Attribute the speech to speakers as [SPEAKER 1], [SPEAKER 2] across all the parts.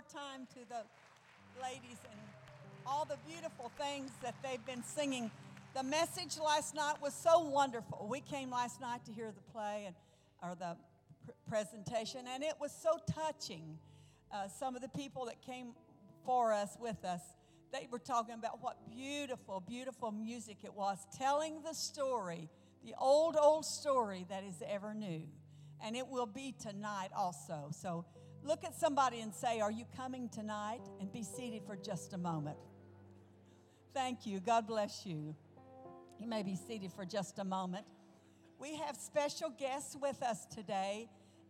[SPEAKER 1] more time to the ladies and all the beautiful things that they've been singing. The message last night was so wonderful. We came last night to hear the play and or the pr- presentation, and it was so touching. Uh, some of the people that came for us with us, they were talking about what beautiful, beautiful music it was, telling the story, the old, old story that is ever new. And it will be tonight also. So look at somebody and say, Are you coming tonight? And be seated for just a moment. Thank you. God bless you. You may be seated for just a moment. We have special guests with us today,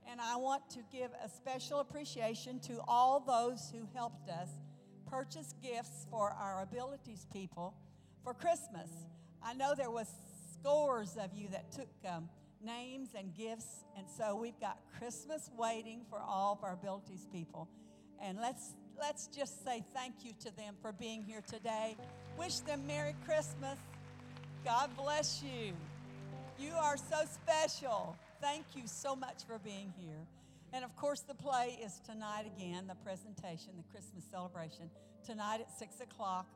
[SPEAKER 1] and I want to give a special appreciation to all those who helped us purchase gifts for our abilities people for Christmas. I know there was scores of you that took um, names and gifts, and so we've got Christmas waiting for all of our abilities people. And let's let's just say thank you to them for being here today. Wish them Merry Christmas. God bless you. You are so special. Thank you so much for being here. And of course, the play is tonight again, the presentation, the Christmas celebration, tonight at 6 o'clock,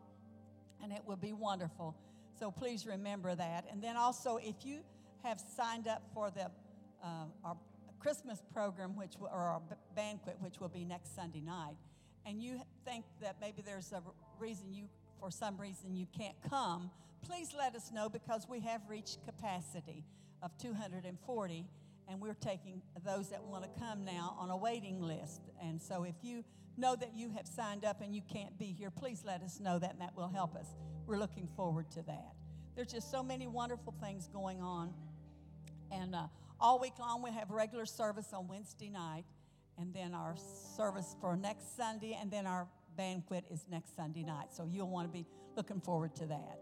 [SPEAKER 1] and it will be wonderful. So please remember that. And then also, if you have signed up for the uh, our Christmas program, which or our banquet, which will be next Sunday night, and you think that maybe there's a reason you, for some reason, you can't come, please let us know because we have reached capacity of 240 and we're taking those that want to come now on a waiting list. And so if you know that you have signed up and you can't be here, please let us know that and that will help us. We're looking forward to that. There's just so many wonderful things going on. And uh, all week long, we have regular service on Wednesday night, and then our service for next Sunday, and then our banquet is next Sunday night. So you'll want to be looking forward to that.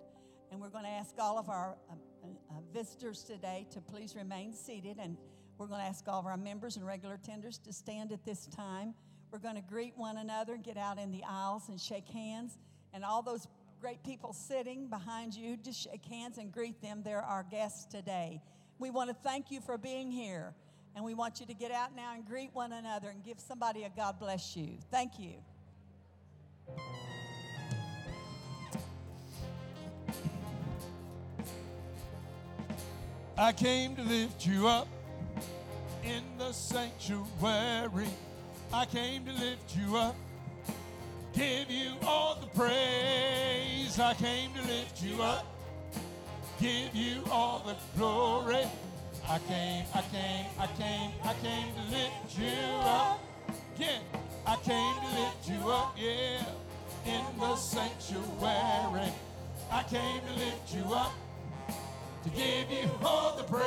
[SPEAKER 1] And we're going to ask all of our uh, uh, visitors today to please remain seated, and we're going to ask all of our members and regular tenders to stand at this time. We're going to greet one another, and get out in the aisles and shake hands, and all those great people sitting behind you, just shake hands and greet them. They're our guests today. We want to thank you for being here. And we want you to get out now and greet one another and give somebody a God bless you. Thank you.
[SPEAKER 2] I came to lift you up in the sanctuary. I came to lift you up, give you all the praise. I came to lift you up, give you all the glory. I came, I came, I came, I came to lift you up. Yeah, I came to lift you up, yeah, in the sanctuary. I came to lift you up to give you all the praise.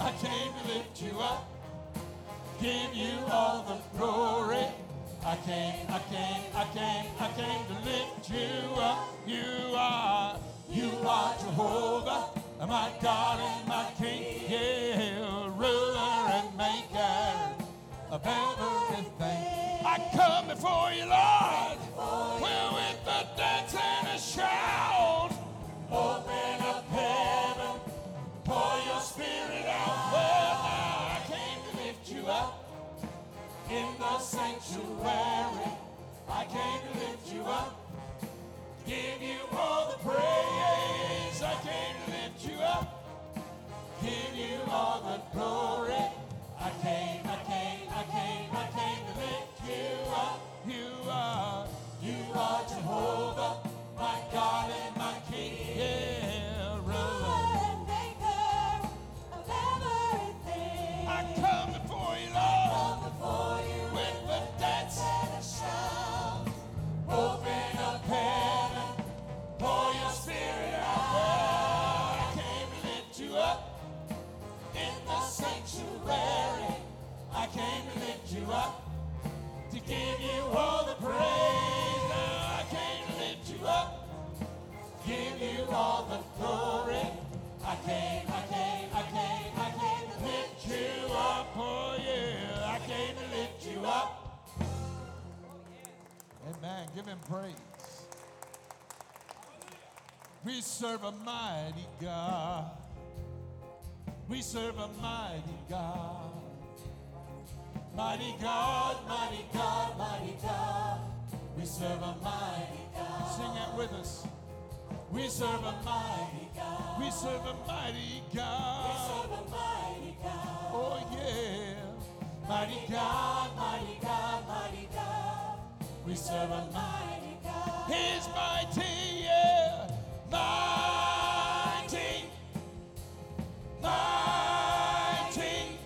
[SPEAKER 2] I came to lift you up, give you all the glory. I came, I came, I came, I came to lift you up. You are, you are Jehovah, my God and my King, yeah, ruler and maker of everything. I come before you, Lord, well, with a dance and a shout. Open up heaven, pour your spirit out. Well, I came to lift you up in the sanctuary. I came to lift you up, give glory. Give him praise. We serve a mighty God. We serve a mighty God. Mighty God, mighty God, mighty God. We serve a mighty God. Sing it with us. We serve a mighty God. We serve a mighty God. We serve a mighty God. Oh yeah. Mighty God, mighty God, mighty God. We serve a mighty God. He's mighty, yeah. Mighty. Mighty.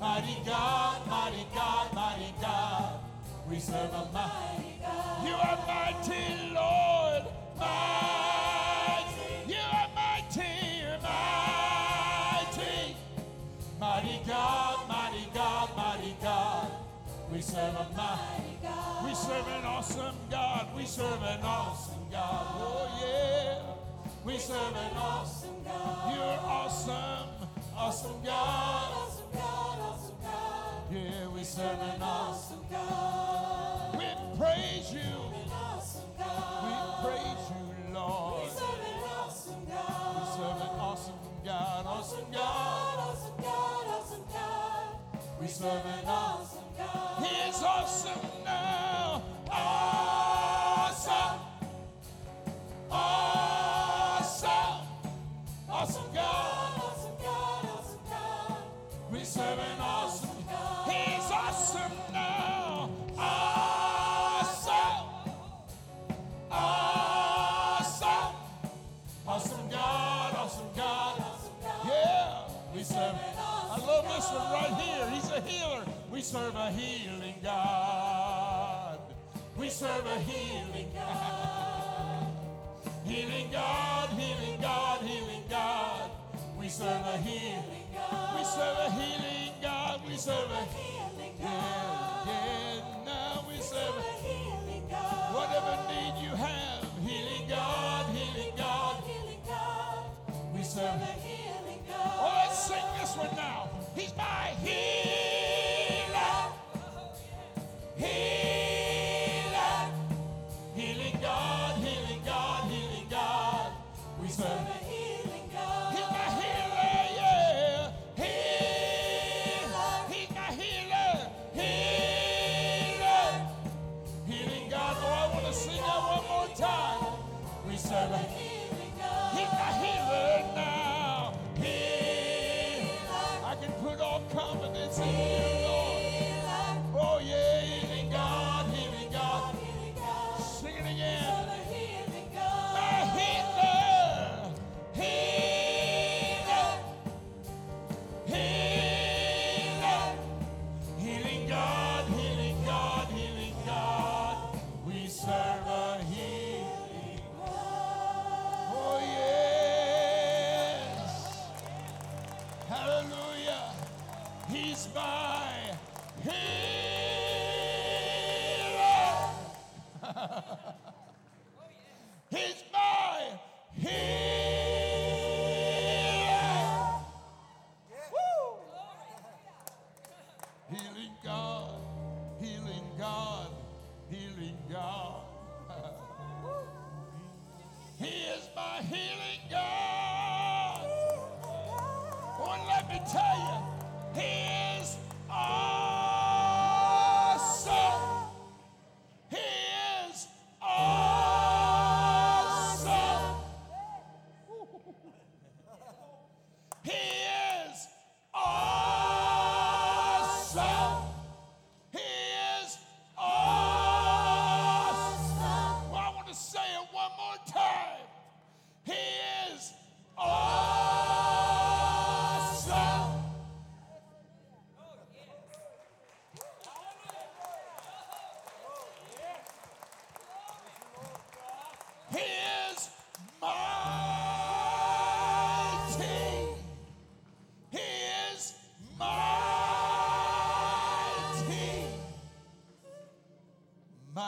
[SPEAKER 2] Mighty God, mighty God, mighty God. We serve a mighty awesome God. We serve an awesome God. Oh yeah. We serve an awesome God. You're awesome, awesome God. Awesome God, awesome God. Yeah, we serve an awesome God. We praise you. We praise you, Lord. We serve an awesome God. We serve an awesome God. Awesome God. Awesome God. Awesome God. We serve an awesome God. He is awesome serve a healing God. We serve a healing God. Healing God, healing God, healing God. We serve a healing God. We serve a healing God. We serve a healing God. Yeah, yeah. Now we serve a healing God. Whatever need you have, healing God, healing God, healing God. We serve a healing God. Oh, let's sing this one now. He's my healer.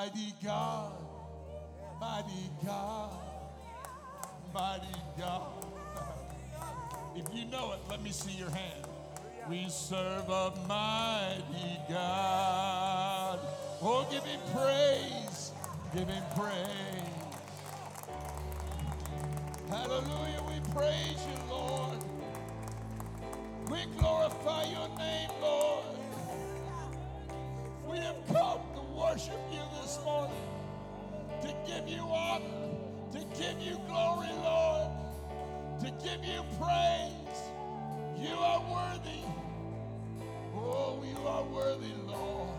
[SPEAKER 2] Mighty God. Mighty God. Mighty God. If you know it, let me see your hand. We serve a mighty God. Oh, give him praise. Give him praise. Hallelujah. We praise you, Lord. We glorify your name, Lord.
[SPEAKER 3] precious worship you this morning, to give you honor, to give you glory, Lord, to give you praise. You are worthy. Oh, you are worthy, Lord.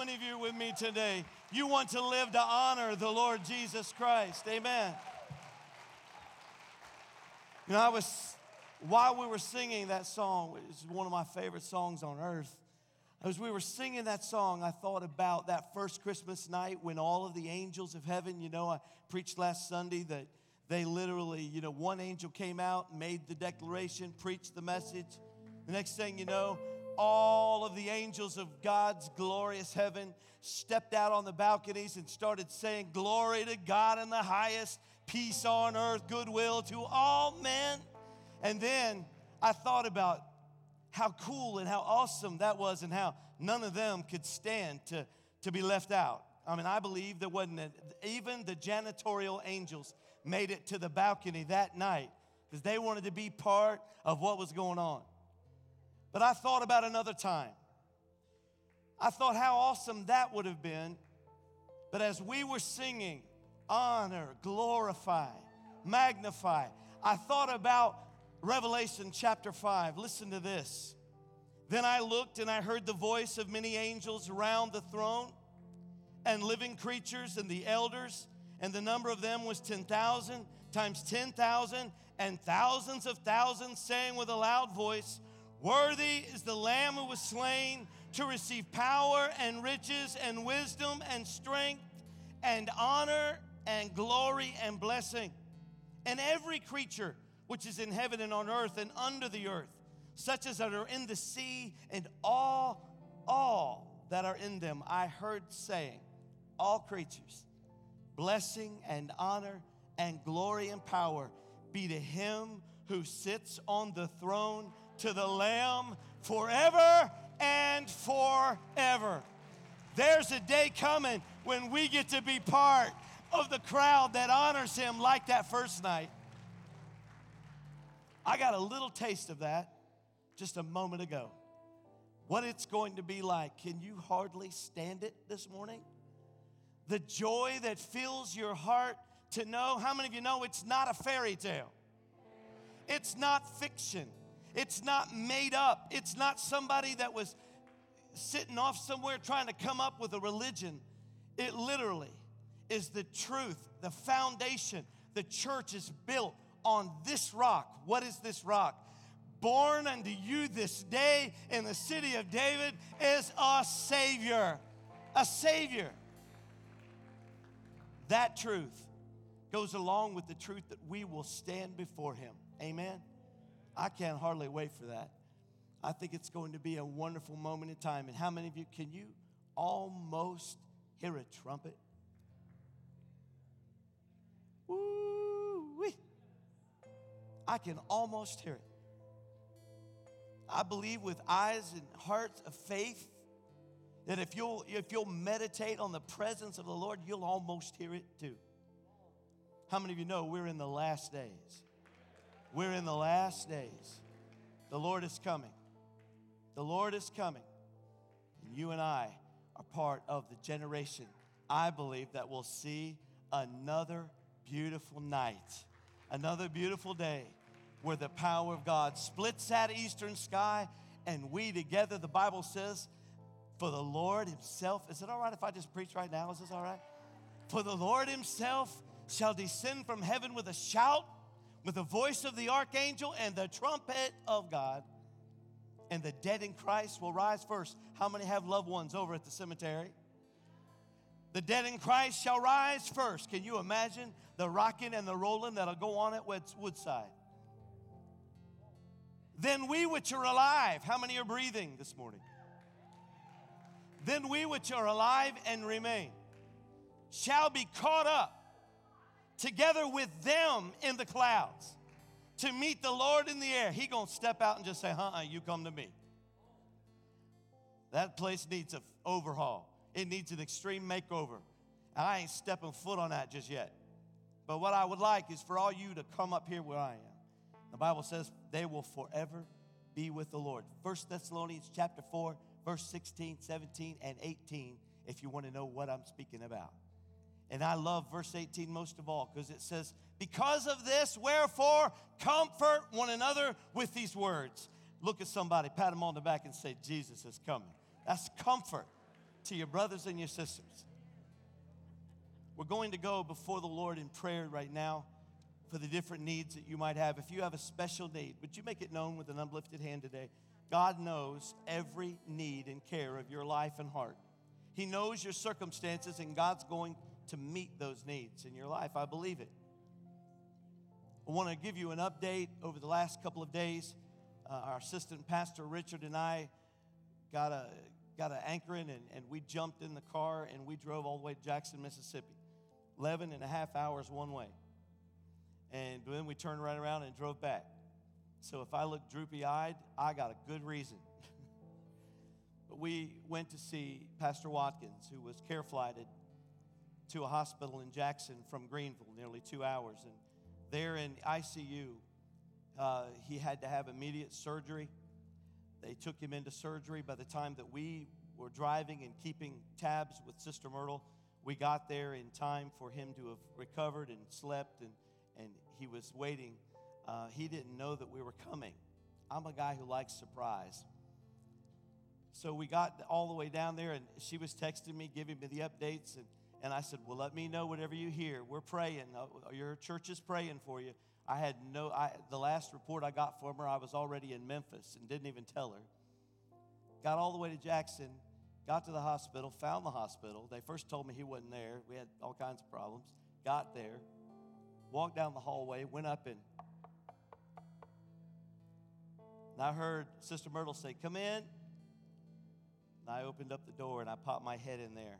[SPEAKER 4] Many of you with me today? You want to live to honor the Lord Jesus Christ. Amen. You know, I was, while we were singing that song, is one of my favorite songs on earth, as we were singing that song, I thought about that first Christmas night when all of the angels of heaven, you know, I preached last Sunday that they literally, you know, one angel came out, made the declaration, preached the message. The next thing you know, all of the angels of God's glorious heaven stepped out on the balconies and started saying, Glory to God in the highest, peace on earth, goodwill to all men. And then I thought about how cool and how awesome that was, and how none of them could stand to, to be left out. I mean, I believe there wasn't a, even the janitorial angels made it to the balcony that night because they wanted to be part of what was going on. But I thought about another time. I thought how awesome that would have been. But as we were singing, honor, glorify, magnify, I thought about Revelation chapter 5. Listen to this. Then I looked and I heard the voice of many angels around the throne and living creatures and the elders, and the number of them was 10,000 times 10,000 and thousands of thousands, saying with a loud voice, Worthy is the Lamb who was slain to receive power and riches and wisdom and strength and honor and glory and blessing. And every creature which is in heaven and on earth and under the earth, such as that are in the sea and all, all that are in them, I heard saying, all creatures, blessing and honor and glory and power be to him who sits on the throne, to the Lamb forever and forever. There's a day coming when we get to be part of the crowd that honors him like that first night. I got a little taste of that just a moment ago. What it's going to be like. Can you hardly stand it this morning? The joy that fills your heart to know how many of you know it's not a fairy tale? It's not fiction. It's not made up. It's not somebody that was sitting off somewhere trying to come up with a religion. It literally is the truth, the foundation. The church is built on this rock. What is this rock? Born unto you this day in the city of David is a Savior. A Savior. That truth goes along with the truth that we will stand before Him. Amen. I can't hardly wait for that. I think it's going to be a wonderful moment in time. And how many of you can you almost hear a trumpet? Woo-wee. I can almost hear it. I believe with eyes and hearts of faith that if you'll if you'll meditate on the presence of the Lord, you'll almost hear it too. How many of you know we're in the last days? We're in the last days. The Lord is coming. The Lord is coming. And you and I are part of the generation, I believe, that will see another beautiful night, another beautiful day where the power of God splits that eastern sky and we together, the Bible says, for the Lord Himself, is it all right if I just preach right now? Is this all right? For the Lord Himself shall descend from heaven with a shout with the voice of the archangel and the trumpet of God. And the dead in Christ will rise first. How many have loved ones over at the cemetery? The dead in Christ shall rise first. Can you imagine the rocking and the rolling that'll go on at Woodside? Then we which are alive, how many are breathing this morning? Then we which are alive and remain shall be caught up together with them in the clouds to meet the Lord in the air. He going to step out and just say, "Uh-uh, you come to me." That place needs an overhaul. It needs an extreme makeover. And I ain't stepping foot on that just yet. But what I would like is for all you to come up here where I am. The Bible says they will forever be with the Lord. 1 Thessalonians chapter 4, verse 16, 17, and 18, if you want to know what I'm speaking about. And I love verse 18 most of all because it says, Because of this, wherefore, comfort one another with these words. Look at somebody, pat them on the back, and say, Jesus is coming. That's comfort to your brothers and your sisters. We're going to go before the Lord in prayer right now for the different needs that you might have. If you have a special need, would you make it known with an uplifted hand today? God knows every need and care of your life and heart. He knows your circumstances, and God's going to meet those needs in your life. I believe it. I want to give you an update over the last couple of days. Uh, our assistant pastor Richard and I got a got an anchoring and, and we jumped in the car and we drove all the way to Jackson, Mississippi. 11 and a half hours one way. And then we turned right around and drove back. So if I look droopy eyed, I got a good reason. but we went to see Pastor Watkins, who was care flighted to a hospital in Jackson from Greenville, nearly two hours. And there in ICU, uh, he had to have immediate surgery. They took him into surgery. By the time that we were driving and keeping tabs with Sister Myrtle, we got there in time for him to have recovered and slept, and, and he was waiting. Uh, he didn't know that we were coming. I'm a guy who likes surprise. So we got all the way down there, and she was texting me, giving me the updates, and, and I said, Well, let me know whatever you hear. We're praying. Uh, Your church is praying for you. I had no, I, the last report I got from her, I was already in Memphis and didn't even tell her. Got all the way to Jackson, got to the hospital, found the hospital. They first told me he wasn't there. We had all kinds of problems. Got there, walked down the hallway, went up and and I heard Sister Myrtle say, Come in. And I opened up the door and I popped my head in there.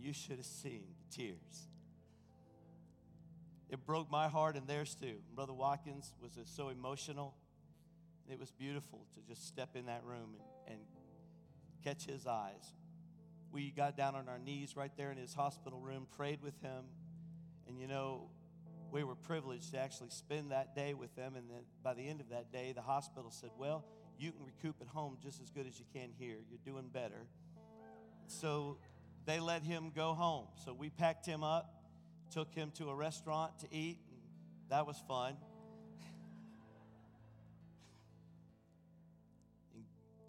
[SPEAKER 4] You should have seen the tears. It broke my heart and theirs too. Brother Watkins was so emotional. It was beautiful to just step in that room and, and catch his eyes. We got down on our knees right there in his hospital room, prayed with him. And you know, we were privileged to actually spend that day with them. And then by the end of that day, the hospital said, Well, you can recoup at home just as good as you can here. You're doing better. So they let him go home. So we packed him up, took him to a restaurant to eat, that was fun.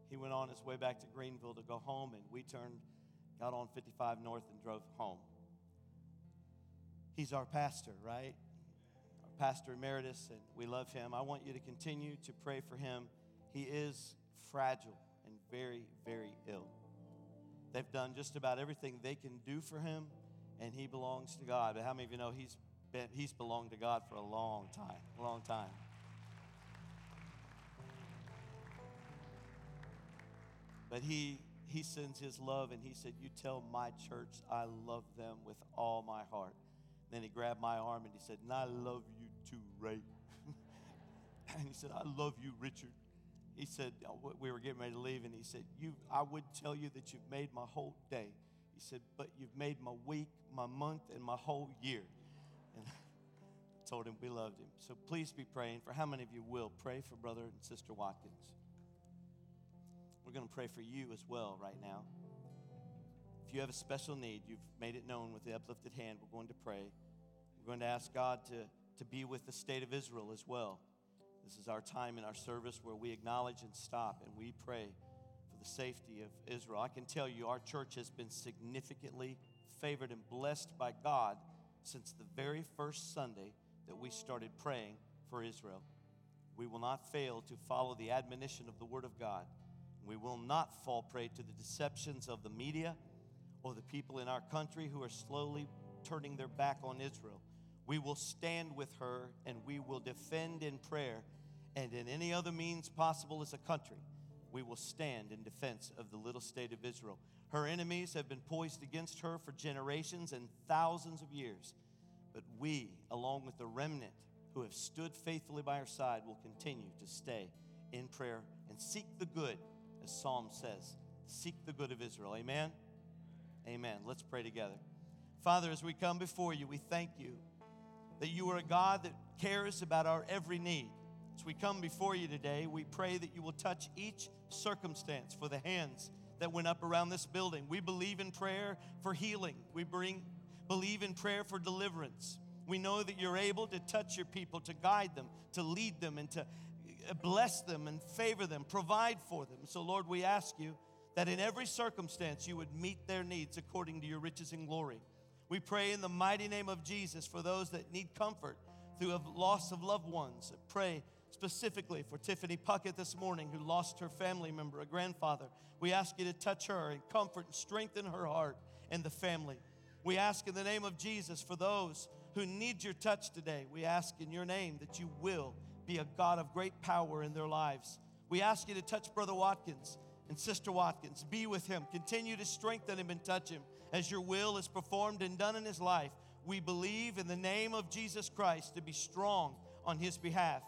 [SPEAKER 4] He went on his way back to Greenville to go home, and we turned, got on 55 North and drove home. He's our pastor, right? Our pastor emeritus, and we love him. I want you to continue to pray for him. He is fragile and very, very ill. They've done just about everything they can do for him, and he belongs to God. But how many of you know he's been, he's belonged to God for a long time, a long time. But he he sends his love, and he said, "You tell my church I love them with all my heart." Then he grabbed my arm and he said, "And I love you too, Ray." and he said, "I love you, Richard." He said, uh, we were getting ready to leave, and he said, "You, I would tell you that you've made my whole day." He said, "But you've made my week, my month, and my whole year." And I told him we loved him. So please be praying for how many of you will pray for brother and sister Watkins. We're going to pray for you as well right now. If you have a special need, you've made it known with the uplifted hand. We're going to pray. We're going to ask God to, to be with the state of Israel as well. This is our time in our service where we acknowledge and stop and we pray for the safety of Israel. I can tell you, our church has been significantly favored and blessed by God since the very first Sunday that we started praying for Israel. We will not fail to follow the admonition of the Word of God. We will not fall prey to the deceptions of the media or the people in our country who are slowly turning their back on Israel. We will stand with her and we will defend in prayer and in any other means possible as a country. We will stand in defense of the little state of Israel. Her enemies have been poised against her for generations and thousands of years. But we, along with the remnant who have stood faithfully by her side, will continue to stay in prayer and seek the good, as Psalm says. Seek the good of Israel. Amen. Amen. Let's pray together. Father, as we come before you, we thank you that you are a God that cares about our every need. As we come before you today, we pray that you will touch each circumstance for the hands that went up around this building. We believe in prayer for healing. We bring, believe in prayer for deliverance. We know that you're able to touch your people, to guide them, to lead them, and to uh, bless them and favor them, provide for them. So, Lord, we ask you that in every circumstance you would meet their needs according to your riches and glory. We pray in the mighty name of Jesus for those that need comfort through loss of loved ones. Pray specifically for Tiffany Puckett this morning, who lost her family member, a grandfather. We ask you to touch her and comfort and strengthen her heart and the family. We ask in the name of Jesus for those who need your touch today. We ask in your name that you will be a God of great power in their lives. We ask you to touch Brother Watkins and Sister Watkins. Be with him. Continue to strengthen him and touch him as your will is performed and done in his life. We believe in the name of Jesus Christ to be strong on his behalf.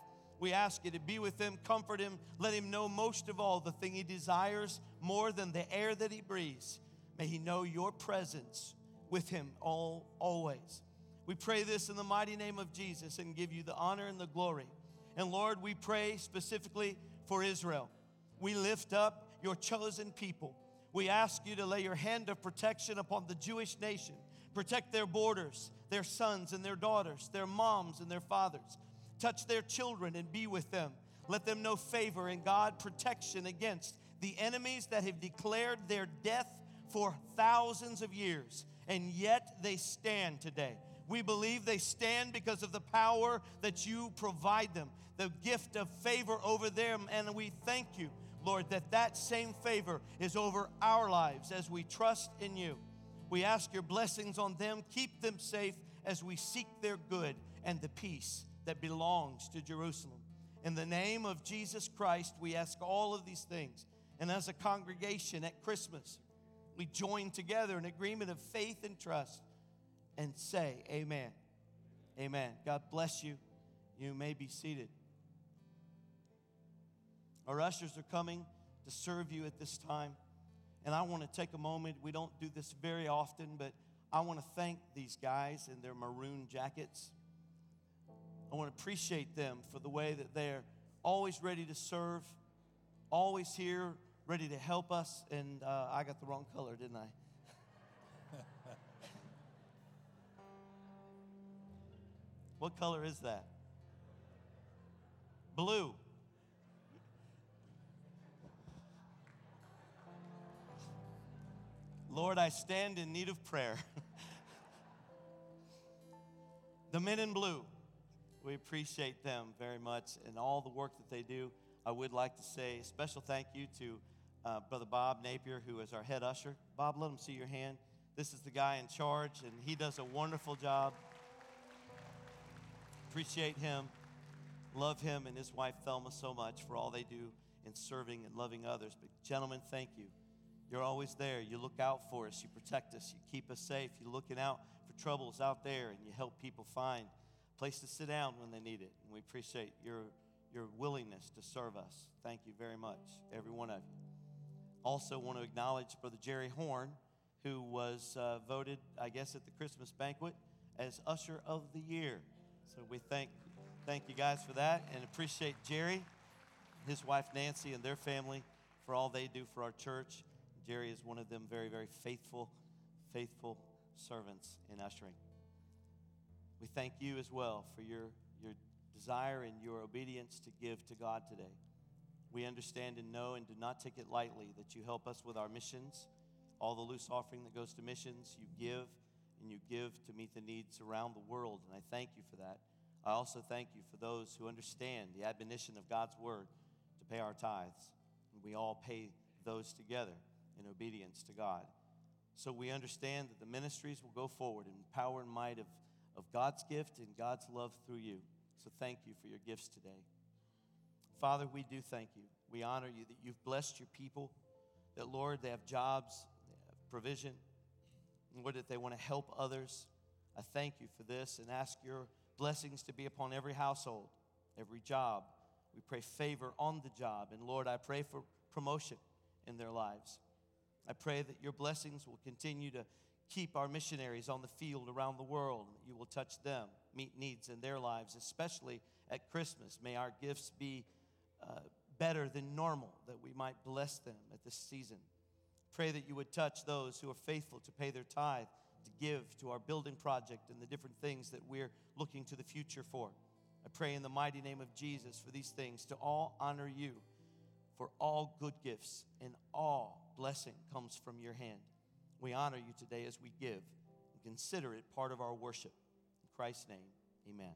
[SPEAKER 4] We ask you to be with him, comfort him, let him know most of all the thing he desires more than the air that he breathes. May he know your presence with him all always. We pray this in the mighty name of Jesus and give you the honor and the glory. And Lord, we pray specifically for Israel. We lift up your chosen people. We ask you to lay your hand of protection upon the Jewish nation. Protect their borders, their sons and their daughters, their moms and their fathers. Touch their children and be with them. Let them know favor and God protection against the enemies that have declared their death for thousands of years, and yet they stand today. We believe they stand because of the power that you provide them, the gift of favor over them, and we thank you, Lord, that that same favor is over our lives as we trust in you. We ask your blessings on them, keep them safe as we seek their good and the peace that belongs to Jerusalem. In the name of Jesus Christ, we ask all of these things. And as a congregation at Christmas, we join together in agreement of faith and trust and say, Amen. Amen. God bless you. You may be seated. Our ushers are coming to serve you at this time. And I want to take a moment. We don't do this very often, but I want to thank these guys in their maroon jackets. I want to appreciate them for the way that they're always ready to serve, always here, ready to help us. And uh, I got the wrong color, didn't I? what color is that? Blue. Lord, I stand in need of prayer. the men in blue, we appreciate them very much and all the work that they do. I would like to say a special thank you to uh, Brother Bob Napier, who is our head usher. Bob, let him see your hand. This is the guy in charge, and he does a wonderful job. Appreciate him. Love him and his wife Thelma so much for all they do in serving and loving others. But, gentlemen, thank you. You're always there. You look out for us. You protect us. You keep us safe. You're looking out for troubles out there, and you help people find place to sit down when they need it. And we appreciate your, your willingness to serve us. Thank you very much, every one of you. Also, want to acknowledge Brother Jerry Horn, who was uh, voted, I guess, at the Christmas banquet as Usher of the Year. So we thank, thank you guys for that and appreciate Jerry, his wife Nancy, and their family for all they do for our church. Jerry is one of them very, very faithful, faithful servants in ushering. We thank you as well for your, your desire and your obedience to give to God today. We understand and know and do not take it lightly that you help us with our missions, all the loose offering that goes to missions. You give and you give to meet the needs around the world, and I thank you for that. I also thank you for those who understand the admonition of God's word to pay our tithes. And we all pay those together in obedience to God. So we understand that the ministries will go forward in power and might of, of God's gift and God's love through you. So thank you for your gifts today. Father, we do thank you. We honor you that you've blessed your people, that, Lord, they have jobs, they have provision, and Lord, that they want to help others. I thank you for this and ask your blessings to be upon every household, every job. We pray favor on the job. And Lord, I pray for promotion in their lives. I pray that your blessings will continue to
[SPEAKER 3] keep our missionaries on the field around the world. You will touch them, meet needs in their lives, especially at Christmas. May our gifts be uh, better than normal, that we might bless them at this season. Pray that you would touch those who are faithful to pay their tithe, to give to our building project and the different things that we're looking to the future for. I pray in the mighty name of Jesus for these things to all honor you, for all good gifts and all blessing comes from your hand. We honor you today as we give and consider it part of our worship. In Christ's name, amen.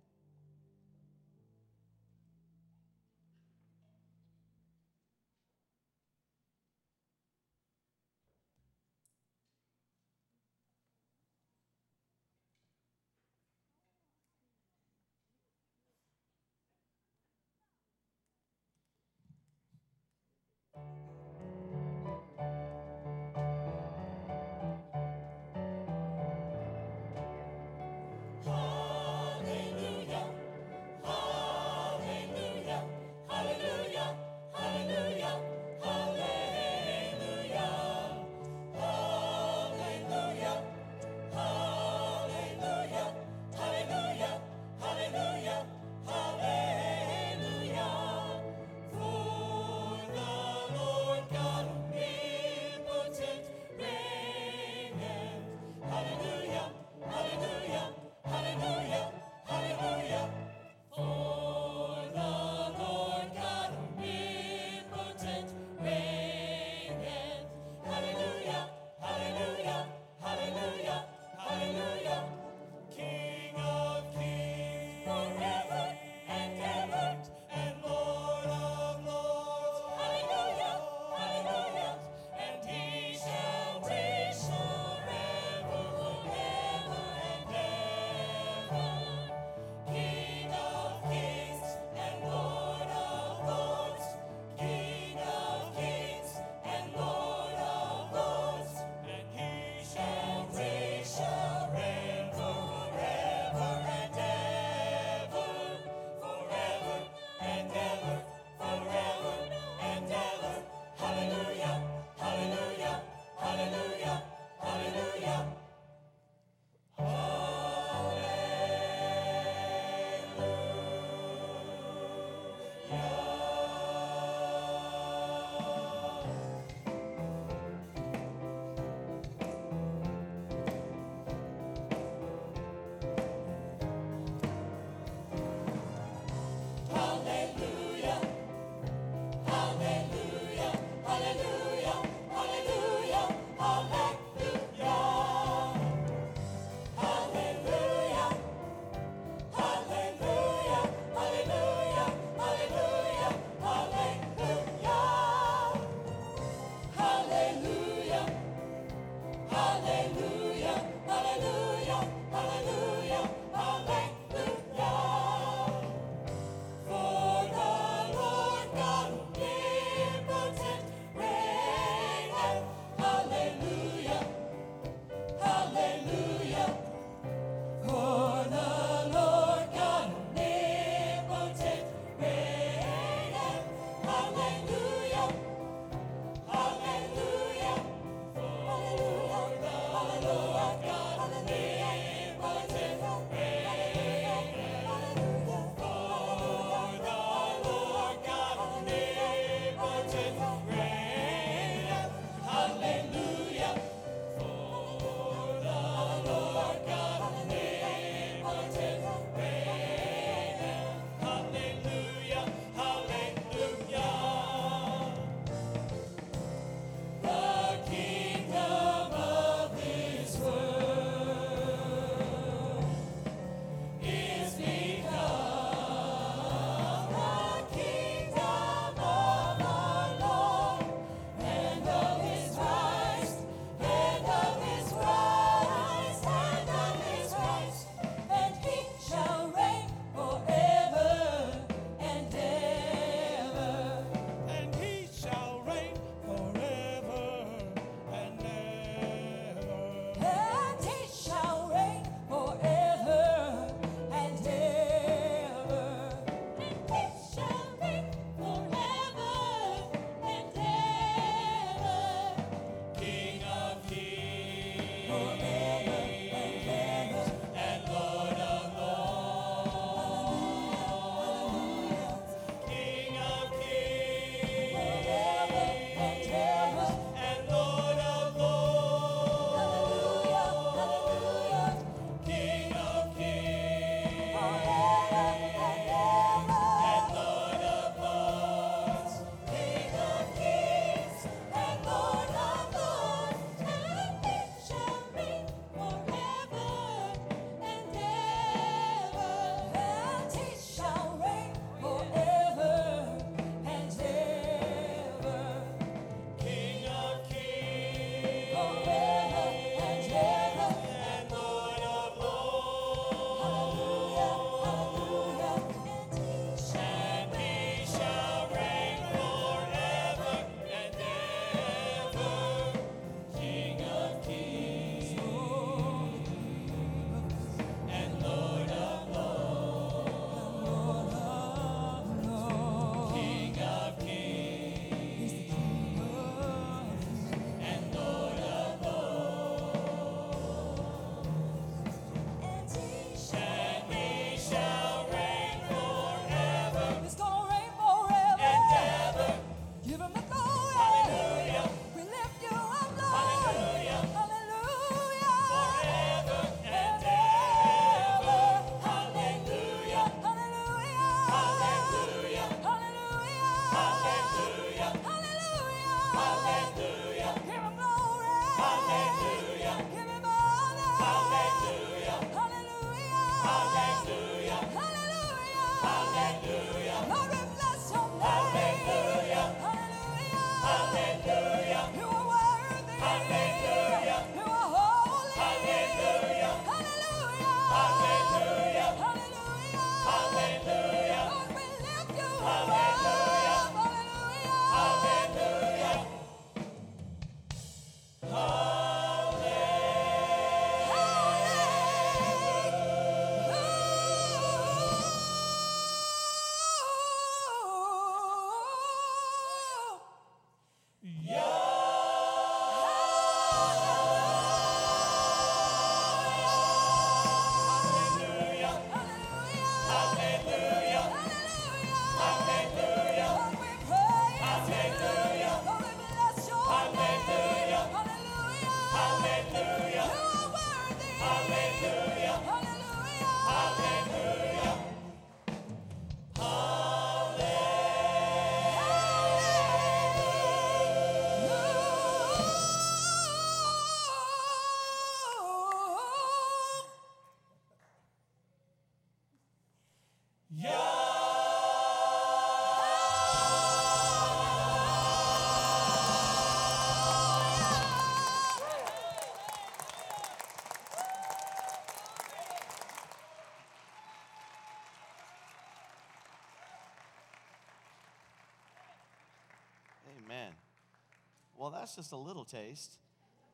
[SPEAKER 4] That's just a little taste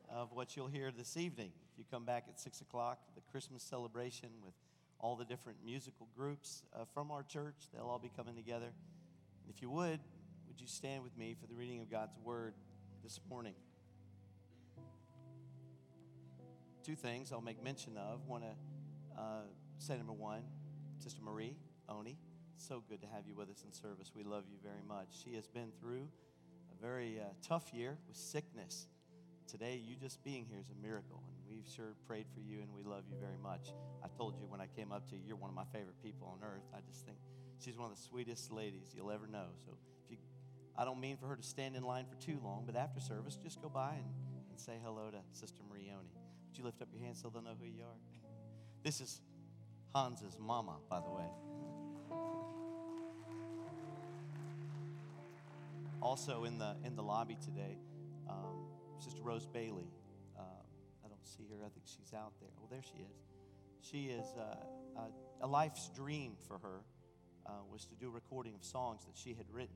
[SPEAKER 4] of what you'll hear this evening. If you come back at 6 o'clock, the Christmas celebration with all the different musical groups uh, from our church, they'll all be coming together. And if you would, would you stand with me for the reading of God's word this morning? Two things I'll make mention of. Want to uh, say number one, Sister Marie Oni. So good to have you with us in service. We love you very much. She has been through very uh, tough year with sickness. Today, you just being here is a miracle, and we've sure prayed for you, and we love you very much. I told you when I came up to you, you're one of my favorite people on earth. I just think she's one of the sweetest ladies you'll ever know. So if you, I don't mean for her to stand in line for too long, but after service, just go by and, and say hello to Sister Marioni. Would you lift up your hand so they'll know who you are? This is Hans's mama, by the way. Also in the in the lobby today, um, Sister Rose Bailey. Uh, I don't see her. I think she's out there. Well, there she is. She is uh, a, a life's dream for her uh, was to do a recording of songs that she had written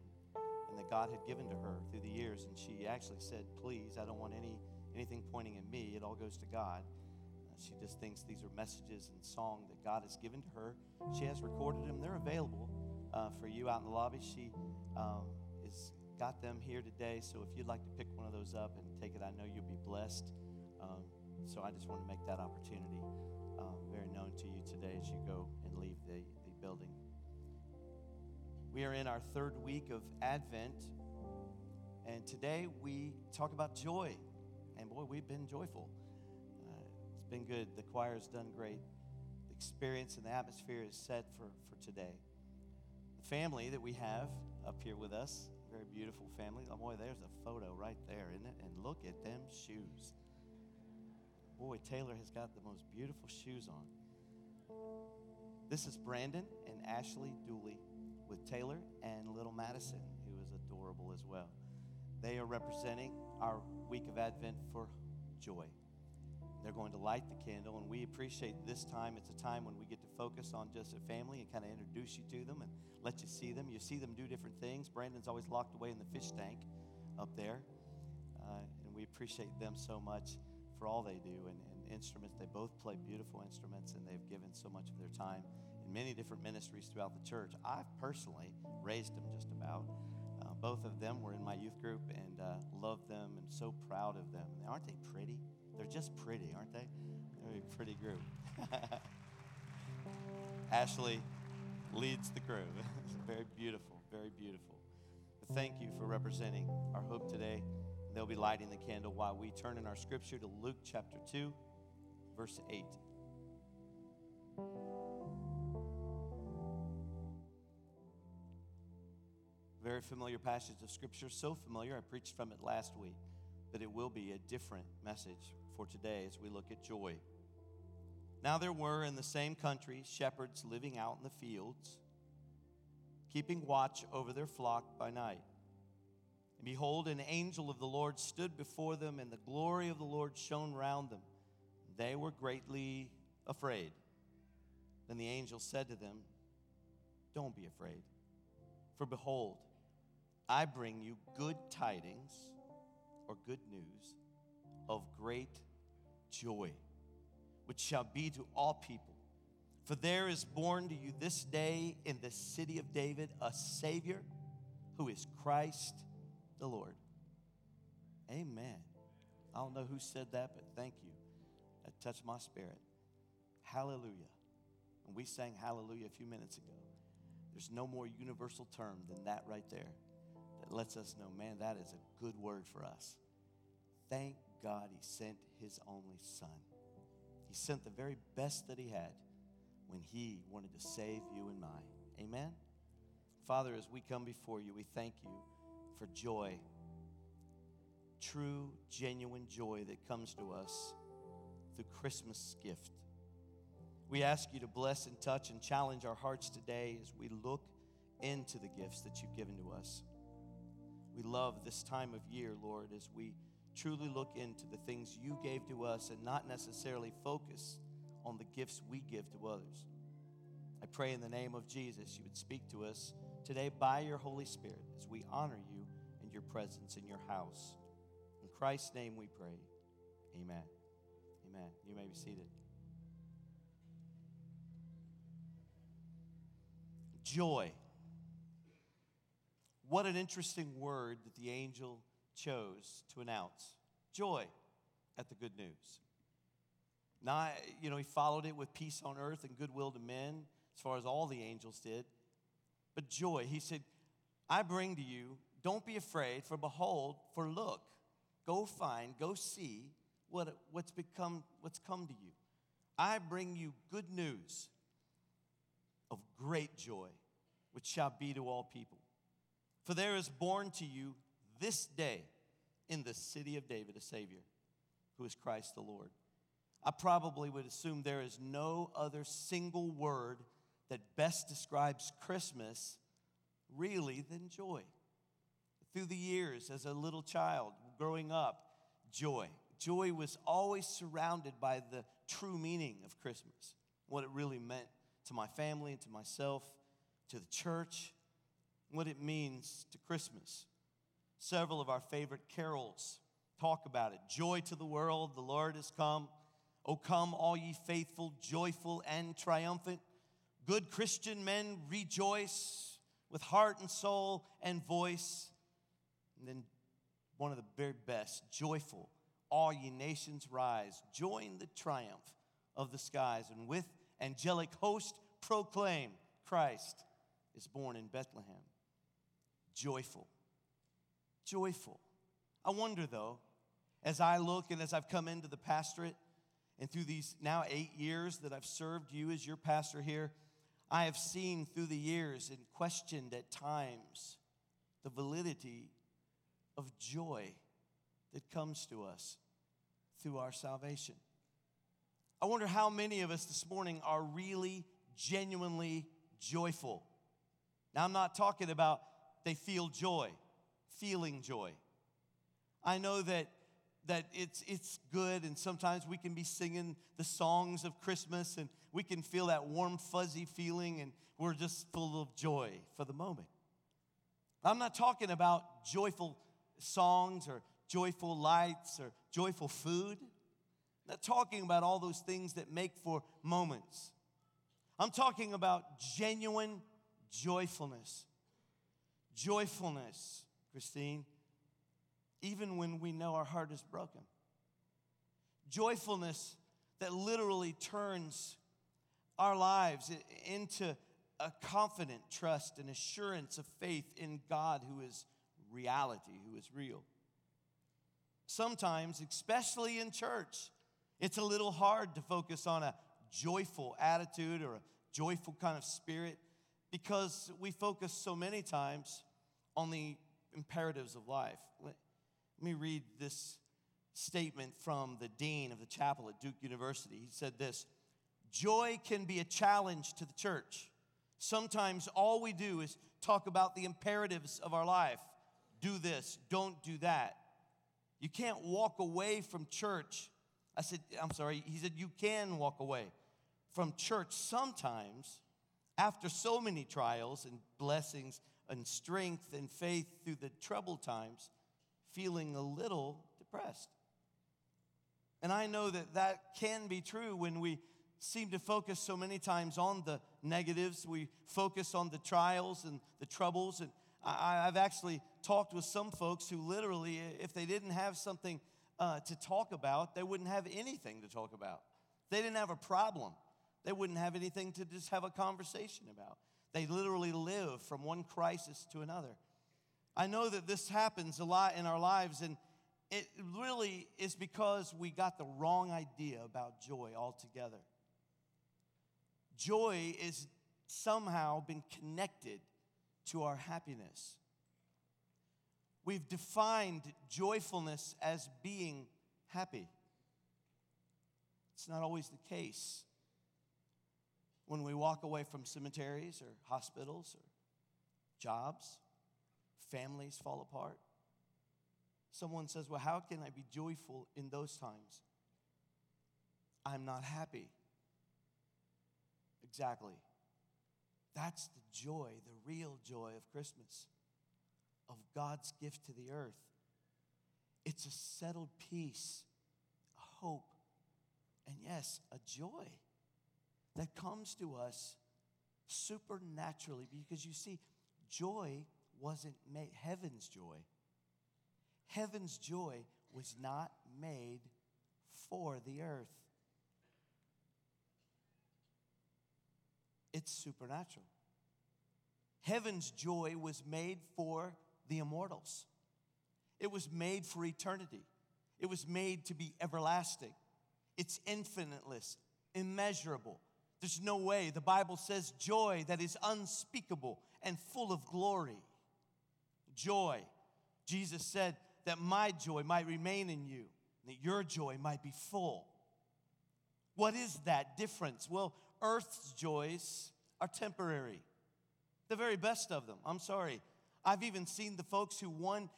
[SPEAKER 4] and that God had given to her through the years. And she actually said, "Please, I don't want any anything pointing at me. It all goes to God." Uh, she just thinks these are messages and song that God has given to her. She has recorded them. They're available uh, for you out in the lobby. She um, got them here today. So if you'd like to pick one of those up and take it, I know you'll be blessed. Um, so I just want to make that opportunity um, very known to you today as you go and leave the, the building. We are in our third week of Advent, and today we talk about joy. And boy, we've been joyful. Uh, it's been good. The choir's done great. The experience and the atmosphere is set for, for today. The family that we have up here with us very beautiful family. Oh, boy, there's a photo right there, isn't it? And look at them shoes. Boy, Taylor has got the most beautiful shoes on. This is Brandon and Ashley Dooley with Taylor and little Madison, who is adorable as well. They are representing our week of Advent for joy. They're going to light the candle, and we appreciate this time. It's a time when we get to focus on just a family and kind of introduce you to them and let you see them. You see them do different things. Brandon's always locked away in the fish tank up there, uh, and we appreciate them so much for all they do and, and instruments. They both play beautiful instruments, and they've given so much of their time in many different ministries throughout the church. I've personally raised them just about. Uh, both of them were in my youth group and uh, love them and so proud of them. Aren't they pretty? They're just pretty, aren't they? They're a pretty group. Ashley leads the crew. very beautiful, very beautiful. But thank you for representing our hope today. They'll be lighting the candle while we turn in our scripture to Luke chapter 2, verse 8. Very familiar passage of scripture, so familiar, I preached from it last week, but it will be a different message for today as we look at joy. Now there were in the same country shepherds living out in the fields, keeping watch over their flock by night. And behold, an angel of the Lord stood before them, and the glory of the Lord shone round them. They were greatly afraid. Then the angel said to them, Don't be afraid, for behold, I bring you good tidings or good news of great joy, which shall be to all people. For there is born to you this day in the city of David a Savior who is Christ the Lord. Amen. I don't know who said that, but thank you. That touched my spirit. Hallelujah. And we sang hallelujah a few minutes ago. There's no more universal term than that right there that lets us know, man, that is a good word for us. Thank God he sent his only son. He sent the very best that he had when he wanted to save you and mine. Amen? Father, as we come before you, we thank you for joy, true, genuine joy that comes to us through Christmas gift. We ask you to bless and touch and challenge our hearts today as we look into the gifts that you've given to us. We love this time of year, Lord, as we truly look into the things you gave to us and not necessarily focus on the gifts we give to others. I pray in the name of Jesus you would speak to us today by your Holy Spirit as we honor you in your presence in your house. In Christ's name we pray. Amen. Amen. You may be seated. Joy. What an interesting word that the angel chose to announce. Joy at the good news. Now, you know, he followed it with peace on earth and goodwill to men, as far as all the angels did. But joy, he said, I bring to you, don't be afraid, for behold, for look, go find, go see what, what's become, what's come to you. I bring you good news of great joy, which shall be to all people. For there is born to you this day in the city of David a Savior, who is Christ the Lord. I probably would assume there is no other single word that best describes Christmas really than joy. Through the years, as a little child growing up, joy. Joy was always surrounded by the true meaning of Christmas, what it really meant to my family and to myself, to the church, what it means to Christmas. Several of our favorite carols talk about it. Joy to the world, the Lord has come. O come, all ye faithful, joyful, and triumphant. Good Christian men rejoice with heart and soul and voice. And then one of the very best, joyful, all ye nations rise. Join the triumph of the skies, and with angelic host proclaim Christ is born in Bethlehem. Joyful. Joyful. I wonder though, as I look and as I've come into the pastorate, and through these now eight years that I've served you as your pastor here, I have seen through the years and questioned at times the validity of joy that comes to us through our salvation. I wonder how many of us this morning are really genuinely joyful. Now, I'm not talking about they feel joy, feeling joy. I know that that it's, it's good, and sometimes we can be singing the songs of Christmas and we can feel that warm, fuzzy feeling, and we're just full of joy for the moment. I'm not talking about joyful songs or joyful lights or joyful food. I'm not talking about all those things that make for moments. I'm talking about genuine joyfulness. Joyfulness, Christine even when we know our heart is broken. Joyfulness that literally turns our lives into a confident trust and assurance of faith in God who is reality, who is real. Sometimes, especially in church, it's a little hard to focus on a joyful attitude or a joyful kind of spirit because we focus so many times on the imperatives of life. Let me read this statement from the dean of the chapel at Duke University. He said this Joy can be a challenge to the church. Sometimes all we do is talk about the imperatives of our life do this, don't do that. You can't walk away from church. I said, I'm sorry. He said, You can walk away from church sometimes after so many trials and blessings and strength and faith through the troubled times feeling a little depressed. And I know that that can be true when we seem to focus so many times on the negatives. We focus on the trials and the troubles. And I, have actually talked with some folks who literally, if they didn't have something uh, to talk about, they wouldn't have anything to talk about. They didn't have a problem. They wouldn't have anything to just have a conversation about. They literally live from one crisis to another. I know that this happens a lot in our lives, and it really is because we got the wrong idea about joy altogether. Joy is somehow been connected to our happiness. We've defined joyfulness as being happy. It's not always the case. When we walk away from cemeteries or hospitals or jobs, families fall apart. Someone says, Well, how can I be joyful in those times? I'm not happy. Exactly. That's the joy, the real joy of Christmas, of God's gift to the earth. It's a settled peace, a hope, and yes, a joy that comes to us supernaturally because you see, joy wasn't made, heaven's joy. Heaven's joy was not made for the earth. It's supernatural. Heaven's joy was made for the immortals. It was made for eternity. It was made to be everlasting. It's infiniteless, immeasurable. There's no way. The Bible says joy that is unspeakable and full of glory. Joy. Jesus said that my joy might remain in you, that your joy might be full. What is that difference? Well, earth's joys are temporary, the very best of them. I'm sorry. I've even seen the folks who won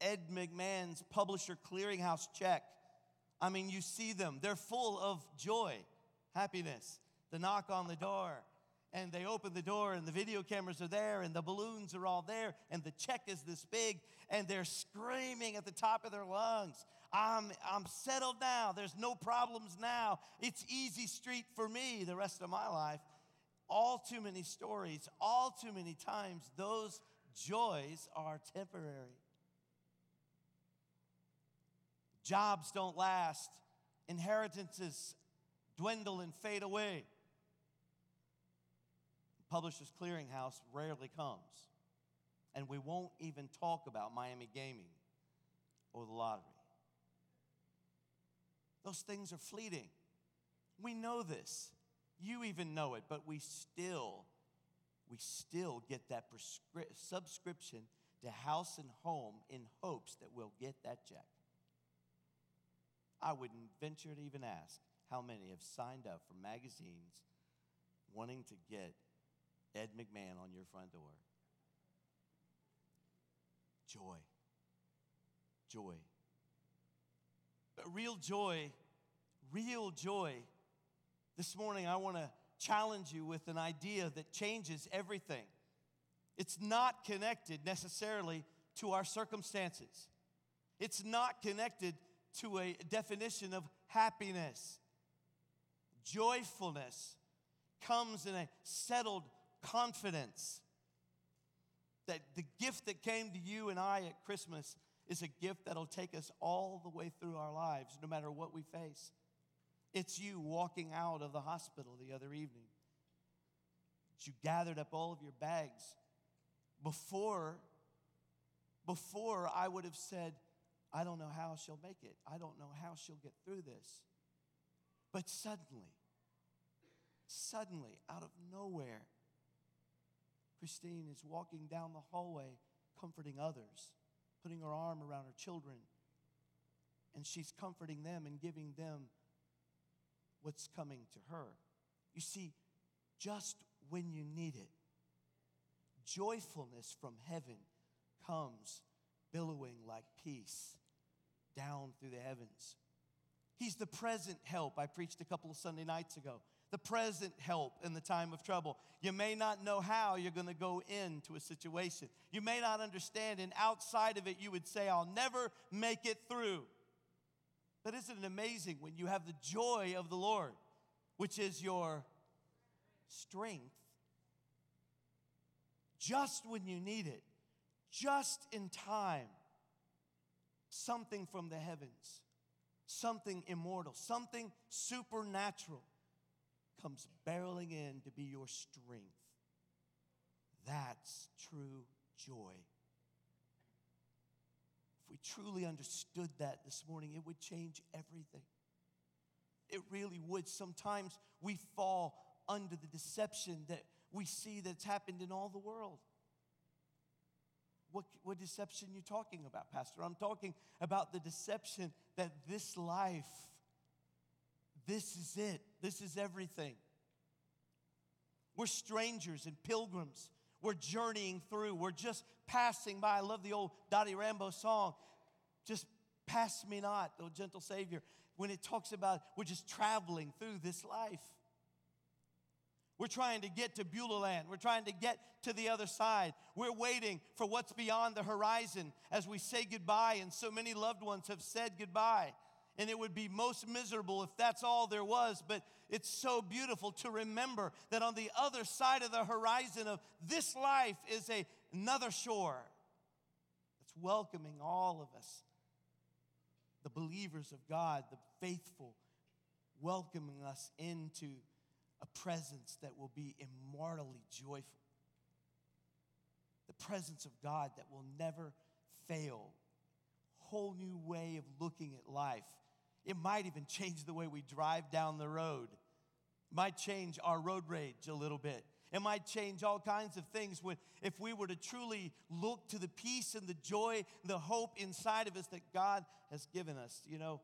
[SPEAKER 4] Ed McMahon's Publisher Clearinghouse check. I mean, you see them, they're full of joy, happiness. The knock on the door, and they open the door, and the video cameras are there, and the balloons are all there, and the check is this big, and they're screaming at the top of their lungs. I'm, I'm settled now. There's no problems now. It's easy street for me the rest of my life. All too many stories, all too many times, those joys are temporary. Jobs don't last, inheritances dwindle and fade away. Publishers Clearinghouse rarely comes. And we won't even talk about Miami gaming or the lottery. Those things are fleeting. We know this. You even know it, but we still, we still get that prescri- subscription to house and home in hopes that we'll get that check. I wouldn't venture to even ask how many have signed up for magazines wanting to get Ed McMahon on your front door. Joy. Joy. But real joy, real joy. This morning, I want to challenge you with an idea that changes everything. It's not connected necessarily to our circumstances, it's not connected to a definition of happiness. Joyfulness comes in a settled confidence that the gift that came to you and I at Christmas is a gift that'll take us all the way through our lives, no matter what we face. It's you walking out of the hospital the other evening. You gathered up all of your bags before before I would have said, I don't know how she'll make it. I don't know how she'll get through this. But suddenly, suddenly, out of nowhere, Christine is walking down the hallway, comforting others, putting her arm around her children, and she's comforting them and giving them what's coming to her. You see, just when you need it, joyfulness from heaven comes billowing like peace down through the heavens. He's the present help. I preached a couple of Sunday nights ago. The present help in the time of trouble. You may not know how you're going to go into a situation. You may not understand, and outside of it, you would say, I'll never make it through. But isn't it amazing when you have the joy of the Lord, which is your strength, just when you need it, just in time, something from the heavens, something immortal, something supernatural comes barreling in to be your strength. That's true joy. If we truly understood that this morning, it would change everything. It really would. Sometimes we fall under the deception that we see that's happened in all the world. What, what deception you talking about, Pastor? I'm talking about the deception that this life, this is it. This is everything. We're strangers and pilgrims. We're journeying through. We're just passing by. I love the old Dottie Rambo song, Just Pass Me Not, the gentle Savior, when it talks about we're just traveling through this life. We're trying to get to Beulah land. We're trying to get to the other side. We're waiting for what's beyond the horizon as we say goodbye, and so many loved ones have said goodbye. And it would be most miserable if that's all there was, but it's so beautiful to remember that on the other side of the horizon of this life is a, another shore that's welcoming all of us, the believers of God, the faithful, welcoming us into a presence that will be immortally joyful. The presence of God that will never fail. Whole new way of looking at life. It might even change the way we drive down the road. It might change our road rage a little bit. It might change all kinds of things when, if we were to truly look to the peace and the joy, the hope inside of us that God has given us. You know,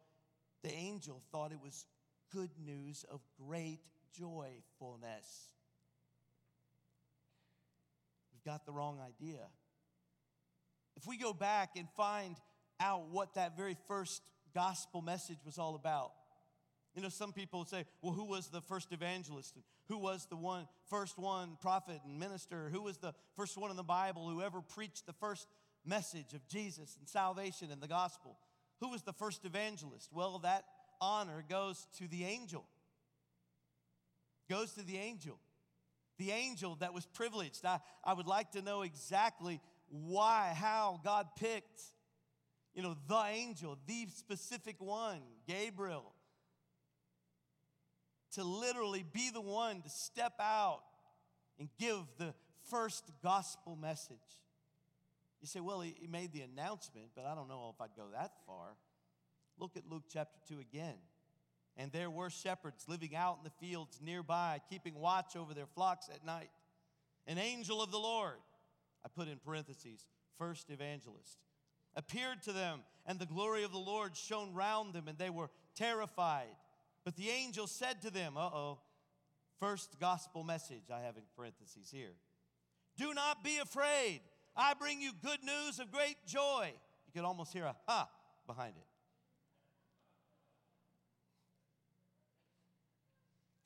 [SPEAKER 4] the angel thought it was good news of great joyfulness. We've got the wrong idea. If we go back and find out what that very first gospel message was all about, you know, some people say, well, who was the first evangelist? And who was the one, first one prophet and minister? Who was the first one in the Bible who ever preached the first message of Jesus and salvation and the gospel? Who was the first evangelist? Well, that honor goes to the angel. Goes to the angel. The angel that was privileged. I, I would like to know exactly why, how God picked, you know, the angel, the specific one, Gabriel, to literally be the one to step out and give the first gospel message. You say, well, he, made the announcement, but I don't know if I'd go that far. Look at Luke chapter 2 again. And there were shepherds living out in the fields nearby, keeping watch over their flocks at night. An angel of the Lord, I put in parentheses, first evangelist, appeared to them, and the glory of the Lord shone round them, and they were terrified. But the angel said to them, uh oh, first gospel message I have in parentheses here. Do not be afraid. I bring you good news of great joy. You could almost hear a ha behind it.